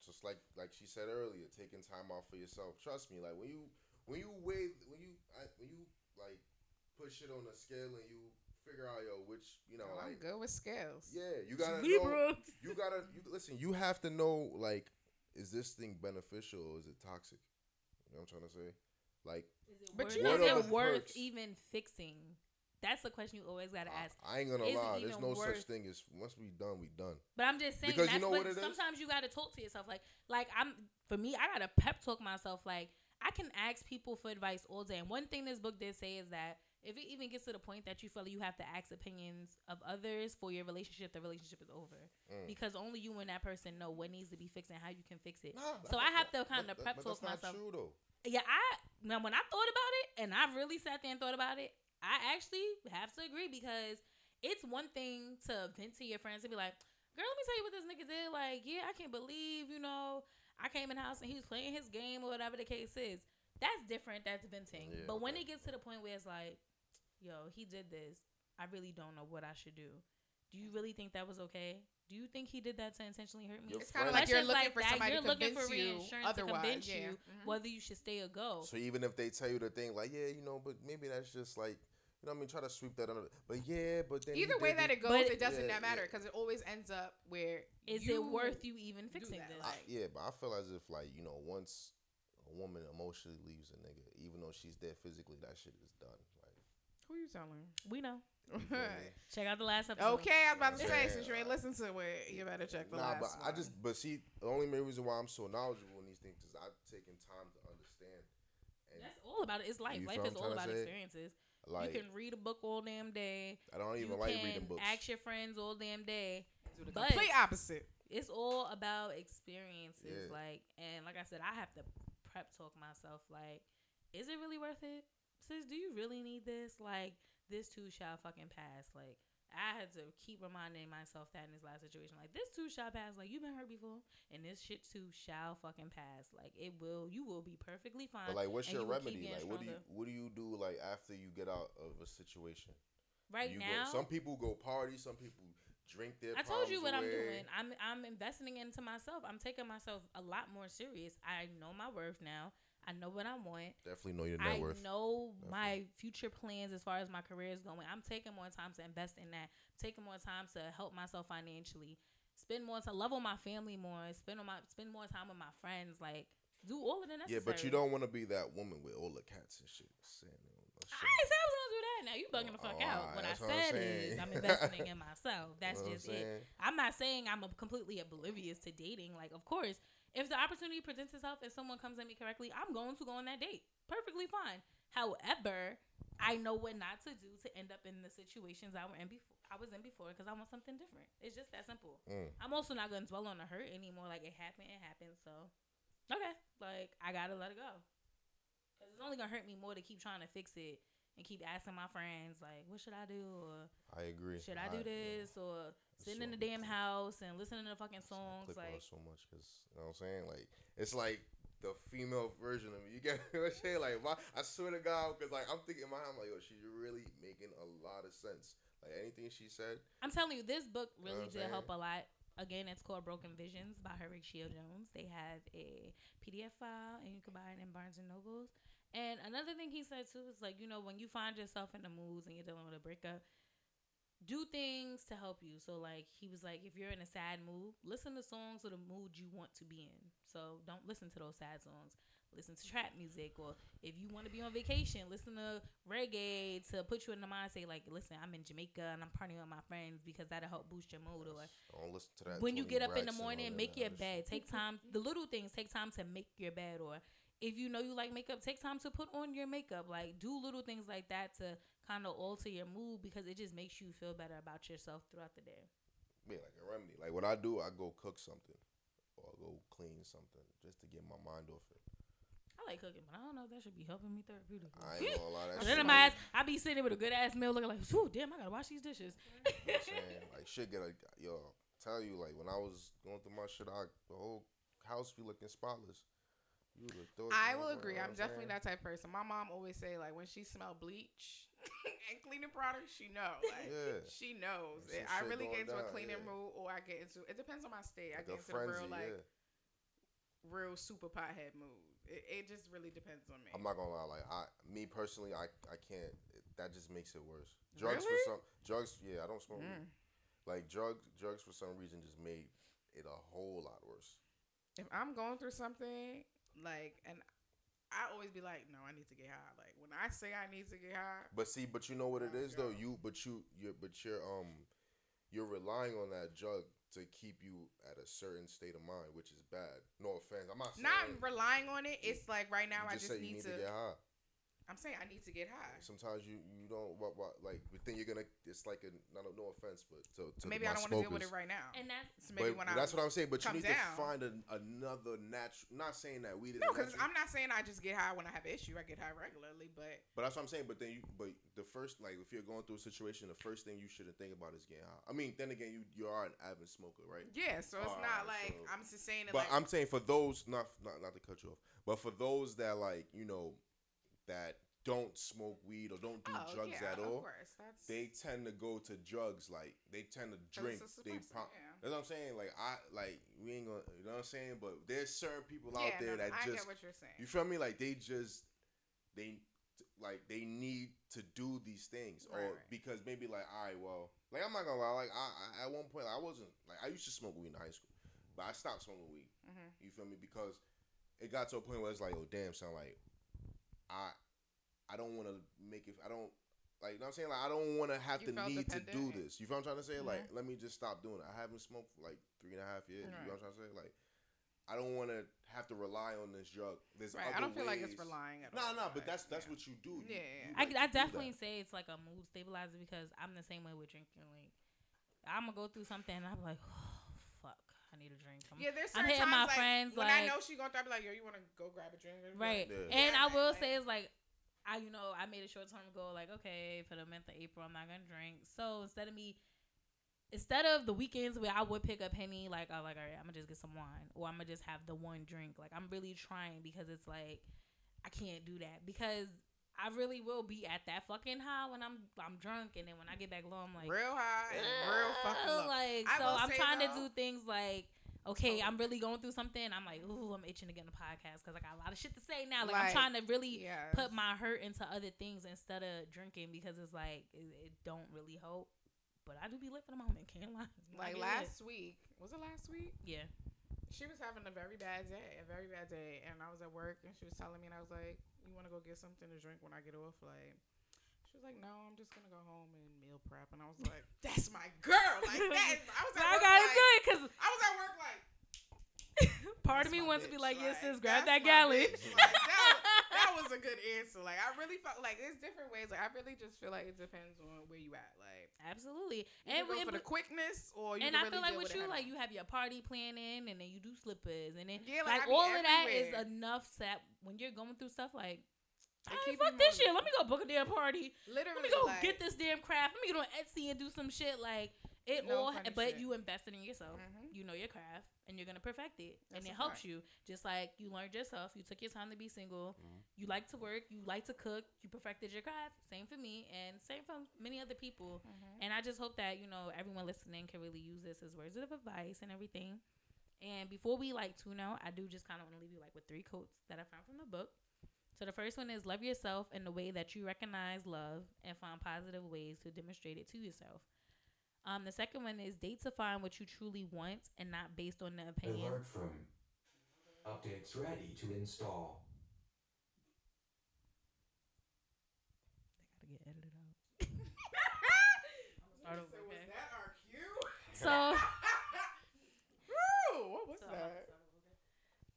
just like like she said earlier, taking time out for yourself. Trust me, like when you when you weigh when you I, when you like put shit on a scale and you figure out yo which you know Oh, I'm good with scales. yeah you gotta know Libra. you gotta you listen. You have to know like, is this thing beneficial or is it toxic? You know what I'm trying to say? Like, But worth, you is know it the worth perks- even fixing? That's the question you always gotta ask. I ain't gonna Is lie. There's no worth- such thing as once we done, we done. But I'm just saying Because you that's know what, what it is? sometimes you gotta talk to yourself. Like like I'm for me, I gotta pep talk myself. Like I can ask people for advice all day. And one thing this book did say is that if it even gets to the point that you feel you have to ask opinions of others for your relationship, the relationship is over. Mm. Because only you and that person know what needs to be fixed and how you can fix it. Nah, So I have to that- kinda prep talk that's myself. True though. Yeah, I now when I thought about it and I really sat there and thought about it, I actually have to agree because it's one thing to vent to your friends and be like, "Girl, let me tell you what this nigga did. Like, yeah, I can't believe you know I came in the house and he was playing his game or whatever the case is. That's different. That's venting. Yeah, but when okay. it gets to the point where it's like, yo, he did this. I really don't know what I should do. Do you really think that was okay? Do you think he did that to intentionally hurt me? Your It's kind of like Questions you're looking for that, somebody you're to looking convince for you reassurance otherwise. to convince yeah. you Mhm. whether you should stay or go. So even if they tell you the thing, like, yeah, you know, but maybe that's just like, you know, what I mean, try to sweep that under. But yeah, but then Either way that it goes, But- it doesn't Yeah, matter yeah. because it always ends up where Is you it worth you even fixing that, this? I, yeah, but I feel as if like you know, once a woman emotionally leaves a nigga, even though she's there physically, that shit is done. Like, Who you telling? we know. you feel me? Check out the last episode. okay, I was about to say Yeah. since you ain't listened to it, you better check the nah, last but one. I just, but see, the only main reason why I'm so knowledgeable in these things is I've taken time to understand. And That's all about it. It's life. You Life is what I'm all trying about to say? experiences. like, you can read a book all damn day. I don't even you like can reading books. ask your friends all damn day. do the but- complete opposite. It's all about experiences. Yeah. Like, and like I said, I have to prep talk myself. Like, is it really worth it? Sis, do you really need this? Like, this too shall fucking pass. Like, I had to keep reminding myself that in this last situation. Like, this too shall pass. Like, you've been hurt before, and this shit too shall fucking pass. Like, it will. You will be perfectly fine. But like, what's your you remedy? Like, what do you what do you do like after you get out of a situation? right you now, go, some people go party, some people drink their. I told you what I'm doing. I'm I'm investing into myself. I'm taking myself a lot more serious. I know my worth now. I know what I want. Definitely know your I net worth. I know my future plans as far as my career is going. I'm taking more time to invest in that. Taking more time to help myself financially. Spend more time, love on my family more. Spend on my spend more time with my friends. Like do all of the necessary. Yeah, but you don't want to be that woman with all the cats and shit. Saying I said I was gonna do that. Now you bugging the fuck Oh, out. alright, What I what I'm said is I'm investing in [laughs] myself. That's You know just it. I'm not saying I'm a completely oblivious to dating. Like, of course, if the opportunity presents itself and someone comes at me correctly, I'm going to go on that date. Perfectly fine. However, I know what not to do to end up in the situations I were in before. I was in before because I want something different. It's just that simple. Mm. I'm also not gonna dwell on the hurt anymore. Like it happened, it happened. So, okay, like I gotta let it go. Cause it's only gonna hurt me more to keep trying to fix it and keep asking my friends like, what should I do or I agree. should I do this or sitting in the damn house and listening to the fucking songs like. it so much because you know what I'm saying. Like it's like the female version of me. You get [laughs] what I'm saying? Like my, I swear to God, because like I'm thinking in my head, I'm like, yo, she's really making a lot of sense. Like anything she said, I'm telling you, this book really what I'm did help a lot. Again, it's called Broken Visions by Horatio Jones. They have a PDF file, and you can buy it in Barnes and Nobles. And another thing he said too is like, you know, when you find yourself in the moods and you're dealing with a breakup, do things to help you. So like he was like, if you're in a sad mood, listen to songs of the mood you want to be in. So don't listen to those sad songs. Listen to trap music, or if you want to be on vacation, listen to reggae to put you in the mindset. Like, listen, I'm in Jamaica and I'm partying with my friends because that'll help boost your mood. Or Don't listen to that. when you get up in the morning, make your bed. Take time. The little things take time to make your bed. Or if you know you like makeup, take time to put on your makeup. Like do little things like that to kind of alter your mood because it just makes you feel better about yourself throughout the day. Yeah, like a remedy. Like what I do, I go cook something or I go clean something just to get my mind off it. I like cooking, but I don't know if that should be helping me therapeutically. I ain't gonna lie, that [laughs] shit. then my ass, I be sitting there with a good ass meal, looking like, "Ooh, damn, I gotta wash these dishes." You know I'm saying? Like shit get a yo. Tell you like when I was going through my shit, I the whole house be looking spotless. You would have thought. I will agree. I'm I'm definitely saying? that type of person. My mom always say like when she smell bleach [laughs] and cleaning products, she know. Like Yeah. she knows. Some I really get into a cleaning yeah. mood, or I get into. It depends on my state. I Like get into the real like yeah. real super pothead mood. It, it just really depends on me. I'm not gonna lie. Like I, me personally, I, I can't. That just makes it worse. Drugs Really? for some drugs. Yeah, I don't smoke. Mm. Like drugs, drugs for some reason just made it a whole lot worse. if I'm going through something like, and I always be like, no, I need to get high. Like when I say I need to get high, But see, but you know what it is though. You, but you, you're, but you're, um, you're relying on that drug to keep you at a certain state of mind, which is bad. No offense, I'm not saying. not relying on it. It's like right now you I just just you need, need to. to get high. I'm saying I need to get high. Sometimes you you don't what what like we think you're gonna. It's like a not no offense, but to, to Maybe I don't want to deal with it right now. And that's so maybe but when I that's what I'm saying. But you need down- to find an, another natural. Not saying that we is no, because natural- I'm not saying I just get high when I have issue. I get high regularly, but But that's what I'm saying. But then you, but the first, like, if you're going through a situation, the first thing you shouldn't think about is getting high. I mean, then again, you you are an avid smoker, right? yeah. So it's ah, not Alright, like so- I'm just saying it But like I'm saying for those, not not not to cut you off, but for those that like you know that don't smoke weed or don't do oh, drugs yeah, at all, they tend to go to drugs. Like they tend to drink. They pop. yeah. That's what I'm saying. Like I like we ain't gonna. You know what I'm saying? But there's certain people Yeah, out there no, that I just get what you're saying. you feel me? Like they just they like they need to do these things, Right, or right. because maybe like, all right, well, like I'm not gonna lie, like I, I at one point I wasn't like I used to smoke weed in high school, but I stopped smoking weed. Mhm. You feel me? Because it got to a point where it's like, oh damn, son, like I I don't want to make it. I don't. Like, you know what I'm saying? Like, I don't want to have You to felt need to do this. You feel what I'm trying to say? Mhm. Like, let me just stop doing it. I haven't smoked for like three and a half years. You know what I'm trying to say? Like, I don't want to have to rely on this drug. There's Right. I don't feel like it's ways- relying at No, all. no, no, but that's that's yeah. what you do. You- Yeah, you yeah. I, like I definitely say it's like a mood stabilizer because I'm the same way with drinking. Like I'm gonna go through something and I'm like, oh [sighs] fuck, I need a drink. I'm- Yeah, there's I'm hitting times my like, friends, when I know she going through, I be like, yo, you want to go grab a drink? Or Right. Yeah. And Yeah, I will like- say it's like I you know, I made a short term goal like, okay, for the month of April I'm not gonna drink. So instead of me instead of the weekends where I would pick up Henny, like I like, all right, I'm gonna just get some wine. Or I'm gonna just have the one drink. Like I'm really trying because it's like I can't do that. Because I really will be at that fucking high when I'm I'm drunk and then when I get back low I'm like real high and real fucking low. like I so I'm trying to do things like okay, Oh. I'm really going through something. I'm like, ooh, I'm itching to get in the podcast because I got a lot of shit to say now. Like, I'm trying to really Yeah. put my hurt into other things instead of drinking because it's like it, it don't really help. But I do be lit for the moment. Can't lie. Like last week. Was it last week? yeah. She was having a very bad day, a very bad day, and I was at work, and she was telling me, and I was like, "You want to go get something to drink when I get off?" Like, she was like, "No, I'm just gonna go home and meal prep," and I was like, [laughs] "That's my girl!" Like that. Is, I was at I work gotta like, do it because I was at work like, [laughs] part of me wants to be like, yes, sis, grab that gallon. bitch. Like, that, that was a good answer. Like, I really felt like there's different ways. Like, I really just feel like it depends on where you at. Like, Absolutely. And go for the quickness, or you and I really feel like with you, like you have your party planning, and then you do slippers, and then Yeah, like, like, all of that is enough that when you're going through stuff like, "Alright, keep fuck this shit, let me go book a damn party. literally Let me go like, get this damn craft. Let me get on Etsy and do some shit like it No all. But shit. you invested in yourself. Mhm. You know your craft, and you're gonna perfect it, and it helps fact. you. Just like you learned yourself, you took your time to be single. Mhm. You like to work. You like to cook. You perfected your craft. Same for me, and same for many other people. Mhm. And I just hope that you know everyone listening can really use this as words of advice and everything. And before we like tune out, I do just kind of want to leave you like with three quotes that I found from the book. So the first one is love yourself in the way that you recognize love and find positive ways to demonstrate it to yourself. Um, the second one is date to find what you truly want and not based on the opinions. Alert from updates ready to install. They gotta get edited out. Start over, So was okay? that our cue? So. [laughs] Woo! What was that?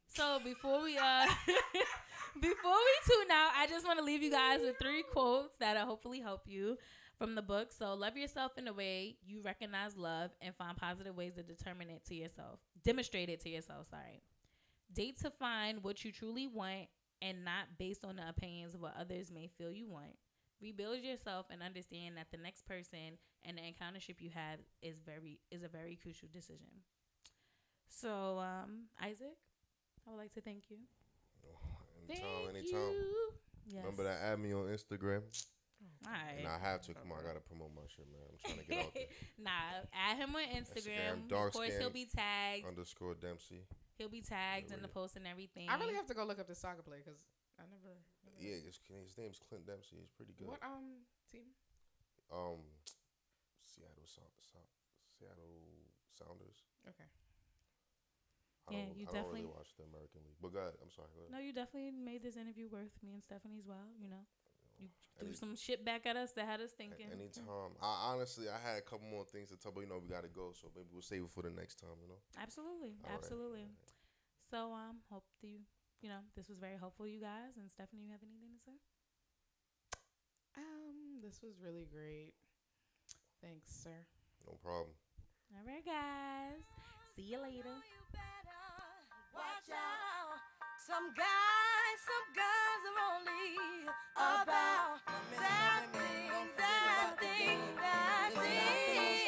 So before we uh [laughs] before we tune out, I just want to leave you guys with three quotes that'll hopefully help you from the book. So love yourself in a way you recognize love and find positive ways to determine it to yourself. Demonstrate it to yourself, sorry. Date to find what you truly want and not based on the opinions of what others may feel you want. Rebuild yourself and understand that the next person and the encountership you have is very is a very crucial decision. So, um, Isaac, I would like to thank you. Anytime, anytime. Yes. Remember to add me on Instagram. All right. And I have to. Come on, I gotta promote my shit, man. I'm trying to get out there. [laughs] nah, add him on Instagram. Instagram, dark of course, he'll be tagged. Underscore Dempsey. He'll be tagged in the post and everything. I really have to go look up this soccer play because I never. never- Yeah, his, his name's Clint Dempsey. He's pretty good. What um team? Um, Seattle Sound, Sound, Seattle Sounders. Okay. I Yeah, don't, you I don't definitely- really watch the American League. But go ahead. I'm sorry. Go ahead. No, you definitely made this interview worth me and Stephanie as well. You know, you threw Any- some shit back at us that had us thinking. Anytime. I honestly, I had a couple more things to talk, but you know, we gotta go. So maybe we'll save it for the next time. You know. Absolutely, All right, absolutely. all right. So, um, hope that you, you know, this was very helpful, you guys. And Stephanie, you have anything to say? Um, this was really great. Thanks, sir. No problem. All right, guys. See you later. Watch out. Some guys, some guys are only about that thing, that thing, that thing.